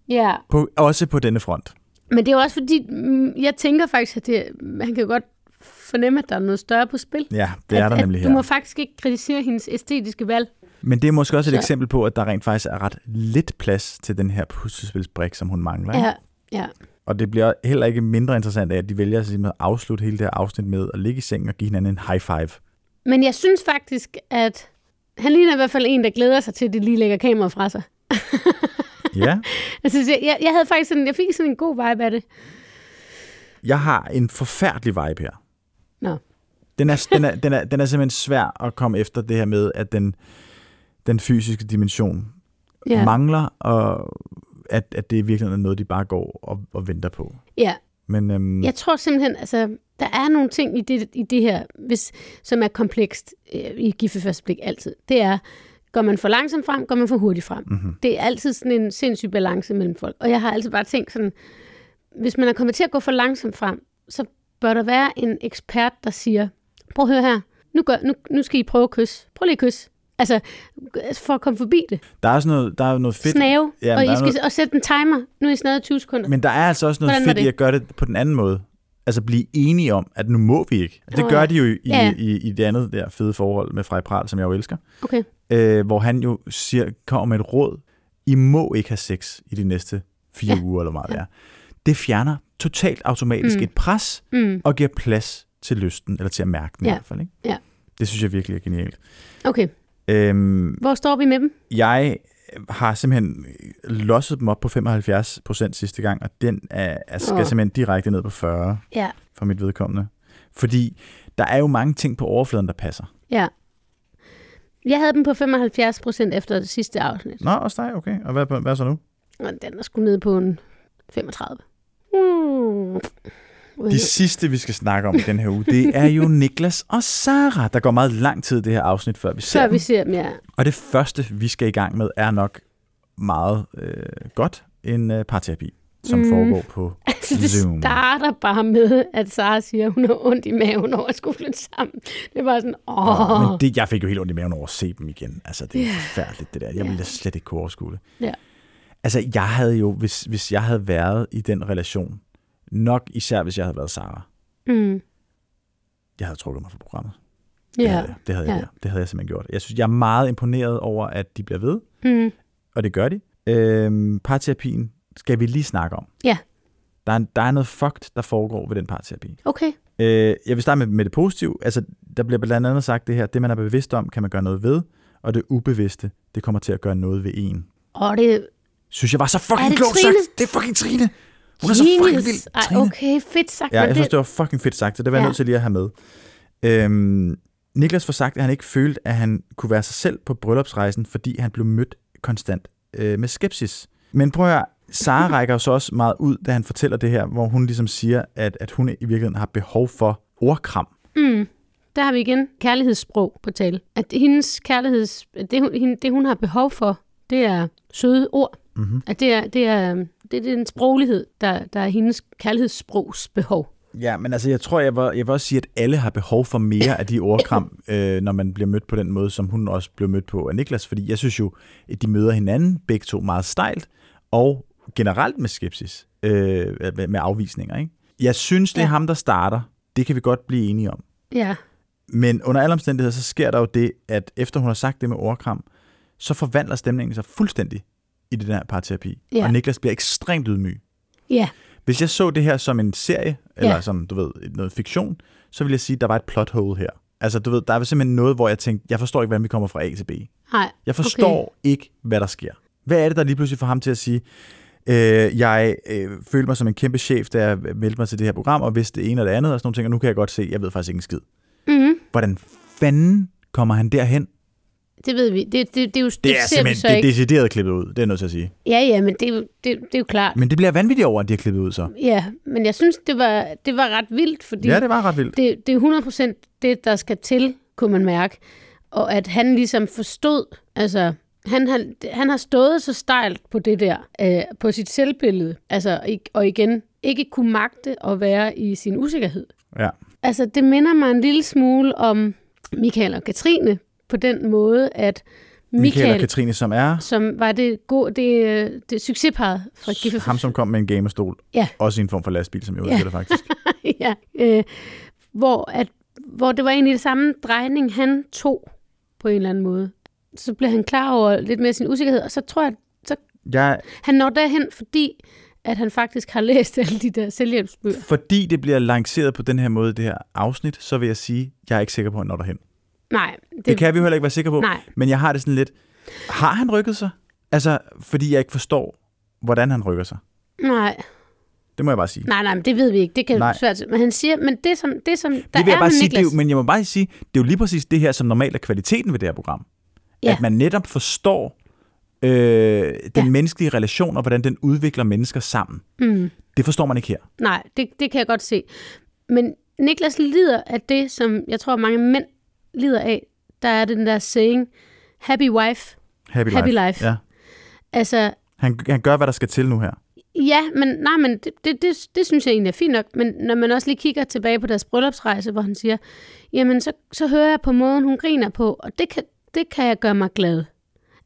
ja. på, også på denne front. Men det er jo også fordi, mm, jeg tænker faktisk, at det, han kan godt fornemme, at der er noget større på spil. Ja, det er at, der at nemlig Du må her. faktisk ikke kritisere hendes æstetiske valg. Men det er måske også et Så- eksempel på, at der rent faktisk er ret lidt plads til den her puslespilsbrik, som hun mangler. ikke? Ja, ja. Og det bliver heller ikke mindre interessant af, at de vælger at afslutte hele det her afsnit med at ligge i sengen og give hinanden en high five. Men jeg synes faktisk, at han ligner i hvert fald en, der glæder sig til, at de lige lægger kameraet fra sig. Ja, jeg, jeg, jeg havde faktisk sådan, jeg fik sådan en god vibe af det. jeg har en forfærdelig vibe her. Nå. Den er, den, er, den, er, den er simpelthen svær at komme efter det her med, at den, den fysiske dimension ja. mangler, og at, at det i virkeligheden er noget, de bare går og, og venter på. ja. Men øhm, Jeg tror simpelthen, altså, der er nogle ting i det, i det her, hvis, som er komplekst øh, i gift ved første blik altid. Det er, går man for langsomt frem, går man for hurtigt frem. mm-hmm. Det er altid sådan en sindssyg balance mellem folk. Og jeg har altid bare tænkt sådan, hvis man er kommet til at gå for langsomt frem, så bør der være en ekspert, der siger, prøv at høre her, nu, gør, nu, nu skal I prøve at kysse. Prøv lige at kysse. Altså, for at komme forbi det. der er også noget, der er noget fedt. Snave, Ja, og I skal noget- og sætte en timer. Nu er I snadet 20 sekunder. Men der er altså også noget Hvordan fedt i det? at gøre det på den anden måde. Altså blive enige om, at nu må vi ikke. Altså, det Nå, gør ja. de jo i, Ja, ja. i, i, det andet der fede forhold med Frej Pral, som jeg jo elsker. Okay. Øh, hvor han jo siger, kommer med et råd. I må ikke have sex i de næste fire Ja. uger, eller meget det er. Det fjerner totalt automatisk mm. et pres, Mm. og giver plads til lysten, eller til at mærke den Ja. i hvert fald. Ikke? Ja. Det synes jeg virkelig er genialt. Okay. Øhm, Hvor står vi med dem? jeg har simpelthen losset dem op på 75 procent sidste gang, og den er, er, skal Åh. simpelthen direkte ned på 40 Ja. for mit vedkommende. Fordi der er jo mange ting på overfladen, der passer. Ja. Jeg havde dem på 75 procent efter det sidste afsnit. Nå, også dig, okay. Og hvad, hvad så nu? Den er sgu ned på en 35. Mm. De sidste, vi skal snakke om i den her uge, det er jo Niklas og Sara. Der går meget lang tid i det her afsnit, før vi ser Før dem. vi ser dem, ja. Og det første, vi skal i gang med, er nok meget øh, godt en øh, parterapi, som Mm. foregår på Altså, det Zoom. starter bare med, at Sara siger, at hun har ondt i maven over at skulle flytte sammen. Det var sådan, åh. Oh. Men det, jeg fik jo helt ondt i maven over at se dem igen. Altså, det er yeah. forfærdeligt, det der. Jeg ville da slet ikke kunne overskue det. Ja. Altså, jeg havde jo, hvis, hvis jeg havde været i den relation, nok især hvis jeg havde været Sara, Mm. jeg havde trukket mig fra programmet. Det Ja. havde jeg. Det havde, jeg, Ja. ja. det havde jeg simpelthen gjort. Jeg synes, jeg er meget imponeret over, at de bliver ved, Mm. og det gør de. Øhm, parterapien skal vi lige snakke om. Ja. Der er, der er noget fucked, der foregår ved den parterapi. Okay. Øh, jeg vil starte med, med det positive. Altså, der bliver blandt andet sagt det her, det man er bevidst om, kan man gøre noget ved, og det ubevidste, det kommer til at gøre noget ved en. Og det Synes jeg var så fucking det klogt sagt. Det er fucking Trine. Hun er så fucking vild. Ej, okay, fedt sagt. Ja, jeg synes, det var fucking fedt sagt, så det var jeg Ja. nødt til lige at have med. Øhm, Niklas får sagt, at han ikke følte, at han kunne være sig selv på bryllupsrejsen, fordi han blev mødt konstant øh, med skepsis. Men prøv at høre, Sara rækker jo så også meget ud, da han fortæller det her, hvor hun ligesom siger, at, at hun i virkeligheden har behov for ordkram. Mm. Der har vi igen kærlighedssprog på tale. At hendes kærligheds... Det, hun- det, hun har behov for, det er søde ord. Mm-hmm. At det er, det er, det er den sproglighed, der, der er hendes kærlighedssprogs behov. Ja, men altså, jeg tror, jeg vil, jeg vil også sige, at alle har behov for mere af de ordkram, øh, når man bliver mødt på den måde, som hun også blev mødt på af Niklas. Fordi jeg synes jo, at de møder hinanden begge to meget stejlt, og generelt med skepsis, øh, med- med afvisninger. Ikke? Jeg synes, det er Ja. ham, der starter. Det kan vi godt blive enige om. Ja. Men under alle omstændigheder, så sker der jo det, at efter hun har sagt det med ordkram, så forvandler stemningen sig fuldstændig i den her parterapi. Ja. Og Niklas bliver ekstremt ydmyg. Ja. Hvis jeg så det her som en serie, eller Ja. som, du ved, noget fiktion, så vil jeg sige, at der var et plot hole her. Altså, du ved, der er simpelthen noget, hvor jeg tænkte, jeg forstår ikke, hvordan vi kommer fra A til B. Nej. Jeg forstår okay. ikke, hvad der sker. Hvad er det, der lige pludselig får ham til at sige, øh, jeg øh, følte mig som en kæmpe chef, da jeg meldte mig til det her program, og vidste det ene og det andet, og sådan nogle ting, og nu kan jeg godt se, jeg ved faktisk ikke en skid. Mm-hmm. Hvordan fanden kommer han derhen? Det ved vi. Det, det, det er jo det, Det er ser vi så det ikke. decideret klippet ud, det er nødt til at sige. Ja, ja, men det, er jo- det, det er jo klart. Men det bliver vanvittigt over, at de har klippet ud så. Ja, men jeg synes, det var, det var ret vildt, fordi Ja, det var ret vildt. det, det er 100% det, der skal til, kunne man mærke. Og at han ligesom forstod, altså, han har, han har stået så stejlt på det der, øh, på sit selvbillede, altså, og igen, ikke kunne magte at være i sin usikkerhed. Ja. Altså, det minder mig en lille smule om Michael og Katrine, på den måde, at Michael, Michael, og Katrine, som er som var det, gode, det, øh, det succesparet fra Giffe ham, som kom med en gamerstol. Ja. Også i en form for lastbil, som jeg Ja. det faktisk. ja, øh, hvor, at, hvor det var egentlig det samme drejning, han tog på en eller anden måde. Så blev han klar over lidt mere sin usikkerhed, og så tror jeg, så Jeg, han når derhen, fordi at han faktisk har læst alle de der selvhjælpsbøger. fordi det bliver lanceret på den her måde, det her afsnit, så vil jeg sige, jeg er ikke sikker på, at han når derhen. Nej, Det, det kan vi jo heller ikke være sikre på. Nej. Men jeg har det sådan lidt, har han rykket sig? Altså, fordi jeg ikke forstår, hvordan han rykker sig. nej, Det må jeg bare sige. nej, nej, men det ved vi ikke. Det kan Nej. svært. Men han siger, men det som, det som der det vil jeg er bare sige, det er, Niklas, jo, men jeg må bare sige, det er jo lige præcis det her, som normalt er kvaliteten ved det her program. Ja. At man netop forstår øh, den Ja. menneskelige relation, og hvordan den udvikler mennesker sammen. mm, Det forstår man ikke her. nej, det, det kan jeg godt se. Men Niklas lider af det, som jeg tror, mange mænd lider af. Der er den der saying, happy wife, Happy, Happy life. life. Ja. altså Han, han gør, hvad der skal til nu her. Ja, men, nej, men det, det, det, det synes jeg egentlig er fint nok. Men når man også lige kigger tilbage på deres bryllupsrejse, hvor han siger, jamen så, så hører jeg på måden, hun griner på, og det kan, det kan jeg gøre mig glad.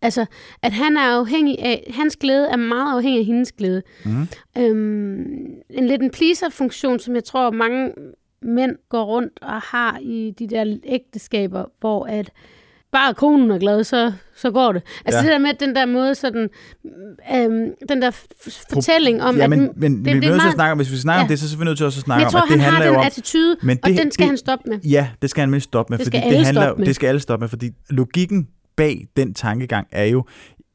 Altså, at han er afhængig af, hans glæde er meget afhængig af hendes glæde. Mm. Øhm, en lidt en pleaser-funktion, som jeg tror mange mænd går rundt og har i de der ægteskaber, hvor at bare konen er glad, så, så går det. Altså Ja. det der med den der måde, sådan, øhm, den der fortælling om, ja, at men, den- men det, vi er nødt til at snakke om, hvis vi snakker ja. om det, så er vi nødt til også at snakke jeg om, tror, at det han har handler den jo om... attitude, Men og den skal det- han stoppe med. Ja, det skal han mindst stoppe med, Det fordi det handler, stoppe med. det skal alle stoppe med, fordi logikken bag den tankegang er jo,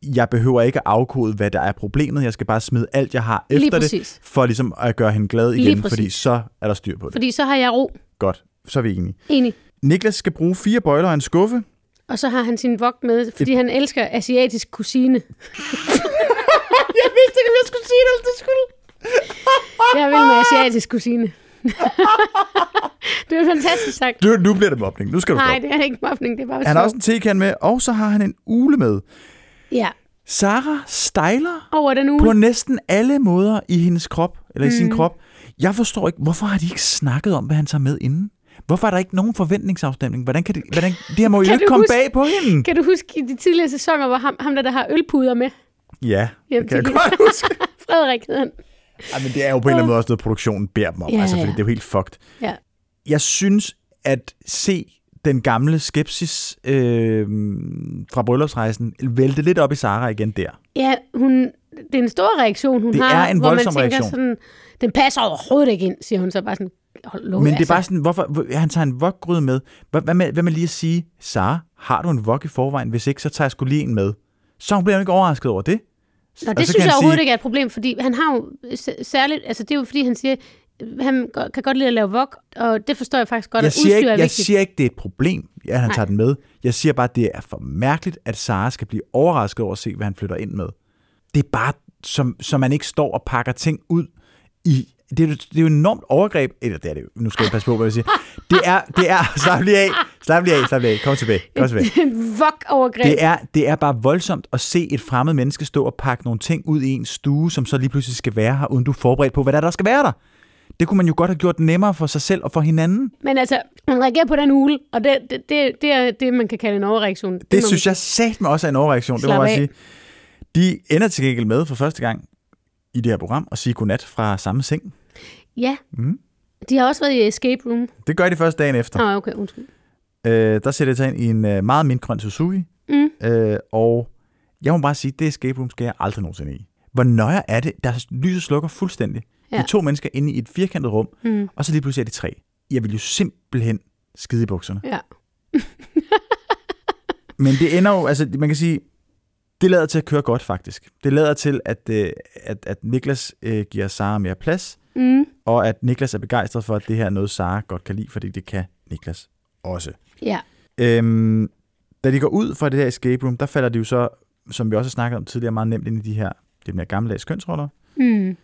jeg behøver ikke at afkode, hvad der er problemet, jeg skal bare smide alt, jeg har efter det, for ligesom at gøre hende glad igen, fordi så er der styr på det. Fordi så har jeg ro. Godt, så er vi enige. Enig. Niklas skal bruge fire bøjler og en skuffe. Og så har han sin vogt med, fordi han elsker asiatisk kusine. Jeg vidste ikke, om jeg skulle sige det, eller det skulle. Jeg vil med asiatisk kusine. det er fantastisk sagt. Du, nu bliver det mobning. Nu skal du Nej, stoppe. det er ikke mobning, det er bare Han har også en tekan med, og så har han en ule med. Ja, Sara stejler over den uge. på næsten alle måder i hendes krop, eller i sin Mm. krop. Jeg forstår ikke, hvorfor har de ikke snakket om, hvad han tager med inden? Hvorfor er der ikke nogen forventningsafstemning? Hvordan kan det, hvordan, det her må jo ikke komme huske- bag på hende. Kan du huske i de tidligere sæsoner, hvor ham, ham der, der har ølpuder med? Ja, Hjem det kan jeg godt huske. Frederik hed han. Ej, men det er jo på en eller anden måde også noget, produktionen beder dem om, Ja, altså, fordi ja. det er jo helt fucked. Ja. Jeg synes, at se den gamle skepsis øh, fra bryllupsrejsen vælte lidt op i Sara igen der. Ja, hun, det er en stor reaktion, hun Det har. er en hvor man tænker reaktion. Sådan, den passer overhovedet ikke ind, siger hun så bare sådan. Hold, lov, Men det er altså. bare sådan, hvorfor, hvor- han tager en vokgryde med. Hvad, hvad, med, hvad med lige at sige, Sara, har du en vok i forvejen? Hvis ikke, så tager jeg sgu lige en med. Så bliver hun ikke overrasket over det. Nå, det synes jeg overhovedet sige- ikke er et problem, fordi han har jo særligt, altså det er jo fordi, han siger, han kan godt lide at lave vok, og det forstår jeg faktisk godt, Jeg at udstyr ikke, er jeg vigtigt. siger ikke, det er et problem, at han Nej. tager den med. Jeg siger bare, at det er for mærkeligt, at Sara skal blive overrasket over at se, hvad han flytter ind med. Det er bare, som, som man ikke står og pakker ting ud i... Det er, jo- det er jo et enormt overgreb. Eller det er det jo. Nu skal jeg passe på, hvad jeg siger. Det er... Det er slap lige af. Slap lige af. Slap lige af. Kom tilbage. Kom tilbage. en vok-overgreb. Det er, det er bare voldsomt at se et fremmed menneske stå og pakke nogle ting ud i en stue, som så lige pludselig skal være her, uden du er forberedt på, hvad der, er, der skal være der. Det kunne man jo godt have gjort nemmere for sig selv og for hinanden. Men altså, hun reagerer på den ule, og det, det, det, det er det, man kan kalde en overreaktion. Det, det man synes jeg sat med også er en overreaktion, det må Slap jeg sige. De ender til gengæld med for første gang i det her program og sige godnat fra samme seng. Ja. Mhm. De har også været i escape room. Det gør de først dagen efter. Nå, okay, undskyld. Øh, der sætter jeg sig ind i en øh, meget mindgrøn Suzuki, Mm. øh, og jeg må bare sige, det escape room skal jeg aldrig nogensinde i. Hvor nøje er det? Der er lyset slukker fuldstændig. Ja. De to mennesker inde i et firkantet rum, Mm. og så lige pludselig er de tre. Jeg vil jo simpelthen skide i bukserne. Ja. Men det ender jo, altså man kan sige, det lader til at køre godt faktisk. Det lader til, at, øh, at, at Niklas øh, giver Sara mere plads, Mm. og at Niklas er begejstret for, at det her er noget, Sara godt kan lide, fordi det kan Niklas også. Ja. Øhm, da de går ud fra det her escape room, der falder de jo så, som vi også har snakket om tidligere, meget nemt ind i de her lidt mere gammeldags kønsroller. Mm.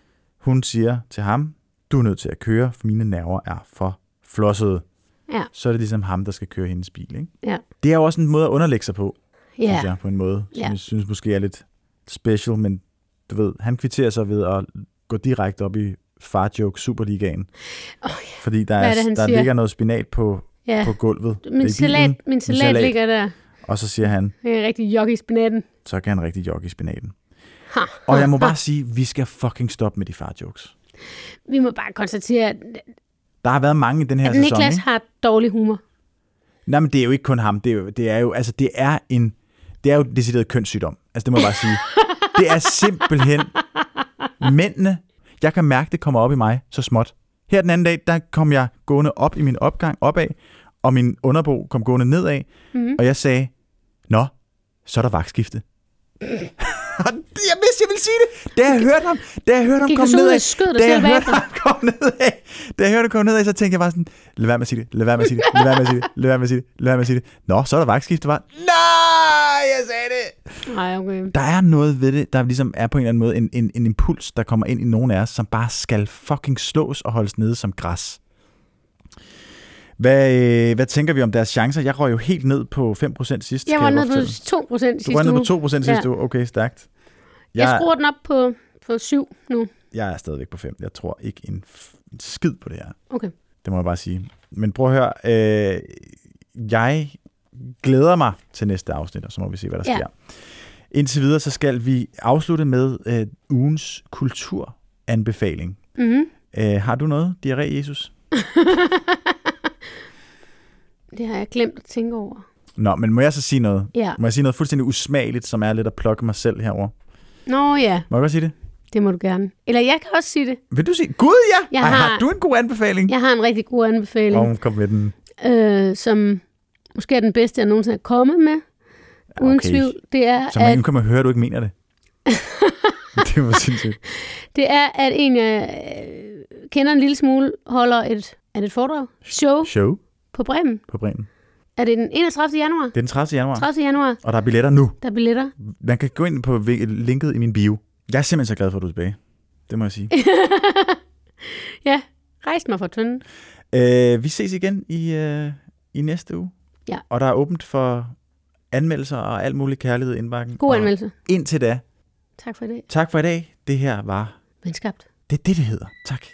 Hun siger til ham, du er nødt til at køre, for mine nerver er for flossede. Ja. Så er det ligesom ham, der skal køre hendes bil. Ikke? Ja. Det er jo også en måde at underlægge sig på, Ja. synes jeg, på en måde, som Ja. jeg synes måske er lidt special, men du ved, han kvitterer sig ved at gå direkte op i far joke Superligaen. Oh, Fordi der, er er, det, der siger? ligger noget spinat på, ja. på gulvet. Min salat, min salat, salat. ligger der. og så siger han, Det er rigtig jog i spinaten. så kan han rigtig jogge i spinaten. Ha. Og jeg må bare sige, vi skal fucking stoppe med de far jokes. Vi må bare konstatere, at, Der har været mange i den her at sæson. Niklas har dårlig humor. Nej, men det er jo ikke kun ham. Det er jo, det er jo, altså, det er en, det er jo decideret kønssygdom. Altså, det må jeg bare sige. Det er simpelthen mændene. Jeg kan mærke, det kommer op i mig så småt. Her den anden dag, der kom jeg gående op i min opgang opad, og min underbo kom gående nedad, Mhm. og jeg sagde, Nå, så er der vagtskifte. Og det- jeg vidste, jeg ville sige det. Da jeg hørte ham, da jeg hørte ham du komme skød dig da jeg hørte ham komme nedad, da jeg hørte ham komme nedad, så tænkte jeg bare sådan, lad være med at sige det, lad være med at sige det, lad være med at sige det, lad være med at sige det, lad være med at sige det. Nå, så er der vagtskifte, var. Nej, jeg sagde det. Nej, okay. Der er noget ved det, der ligesom er på en eller anden måde en, en, en impuls, der kommer ind i nogen af os, som bare skal fucking slås og holdes nede som græs. Hvad, øh, hvad tænker vi om deres chancer? Jeg røg jo helt ned på 5% sidst. Jeg var nede på fortælle. 2 procent Du sidste røg ned uge. på 2% sidste Ja. uge. Okay, stærkt. Jeg Jeg, skruer den op på, på 7 nu. jeg er stadigvæk på 5. Jeg tror ikke en, en skid på det her. Okay. Det må jeg bare sige. Men prøv at høre. Øh, jeg glæder mig til næste afsnit, og så må vi se, hvad der Ja. sker. Indtil videre, så skal vi afslutte med øh, ugens kulturanbefaling. Mm-hmm. Øh, har du noget, diarré, Jesus? Det har jeg glemt at tænke over. Nå, men må jeg så sige noget? Ja. Må jeg sige noget fuldstændig usmageligt, som er lidt at plukke mig selv herover? Nå ja, Må jeg godt sige det? det må du gerne. Eller jeg kan også sige det. Vil du sige? Gud, ja! Jeg Ej, har har- du en god anbefaling? Jeg har en rigtig god anbefaling, Åh, kom med den. øh, som måske er den bedste, jeg nogensinde er kommet med. Uden Okay. tvivl. Det er, Så man at, kan man høre, at du ikke mener det. det var sindssygt. det er, at en, jeg øh, kender en lille smule, holder et, er det et foredrag? Show Show på Bremen. på Bremen. Er det den 31. januar? Det er den 30. januar, 30. januar, og der er billetter nu. der er billetter. Man kan gå ind på linket i min bio. Jeg er simpelthen så glad for, at du er tilbage. Det må jeg sige. ja, rejs mig fra tønden. øh, vi ses igen i, øh, i næste uge. Ja. Og der er åbent for anmeldelser og alt muligt kærlighed indbakken. God Og anmeldelse. Indtil da, Tak for i dag. tak for i dag. Det her var... Venskabt. Det er det, det hedder. Tak.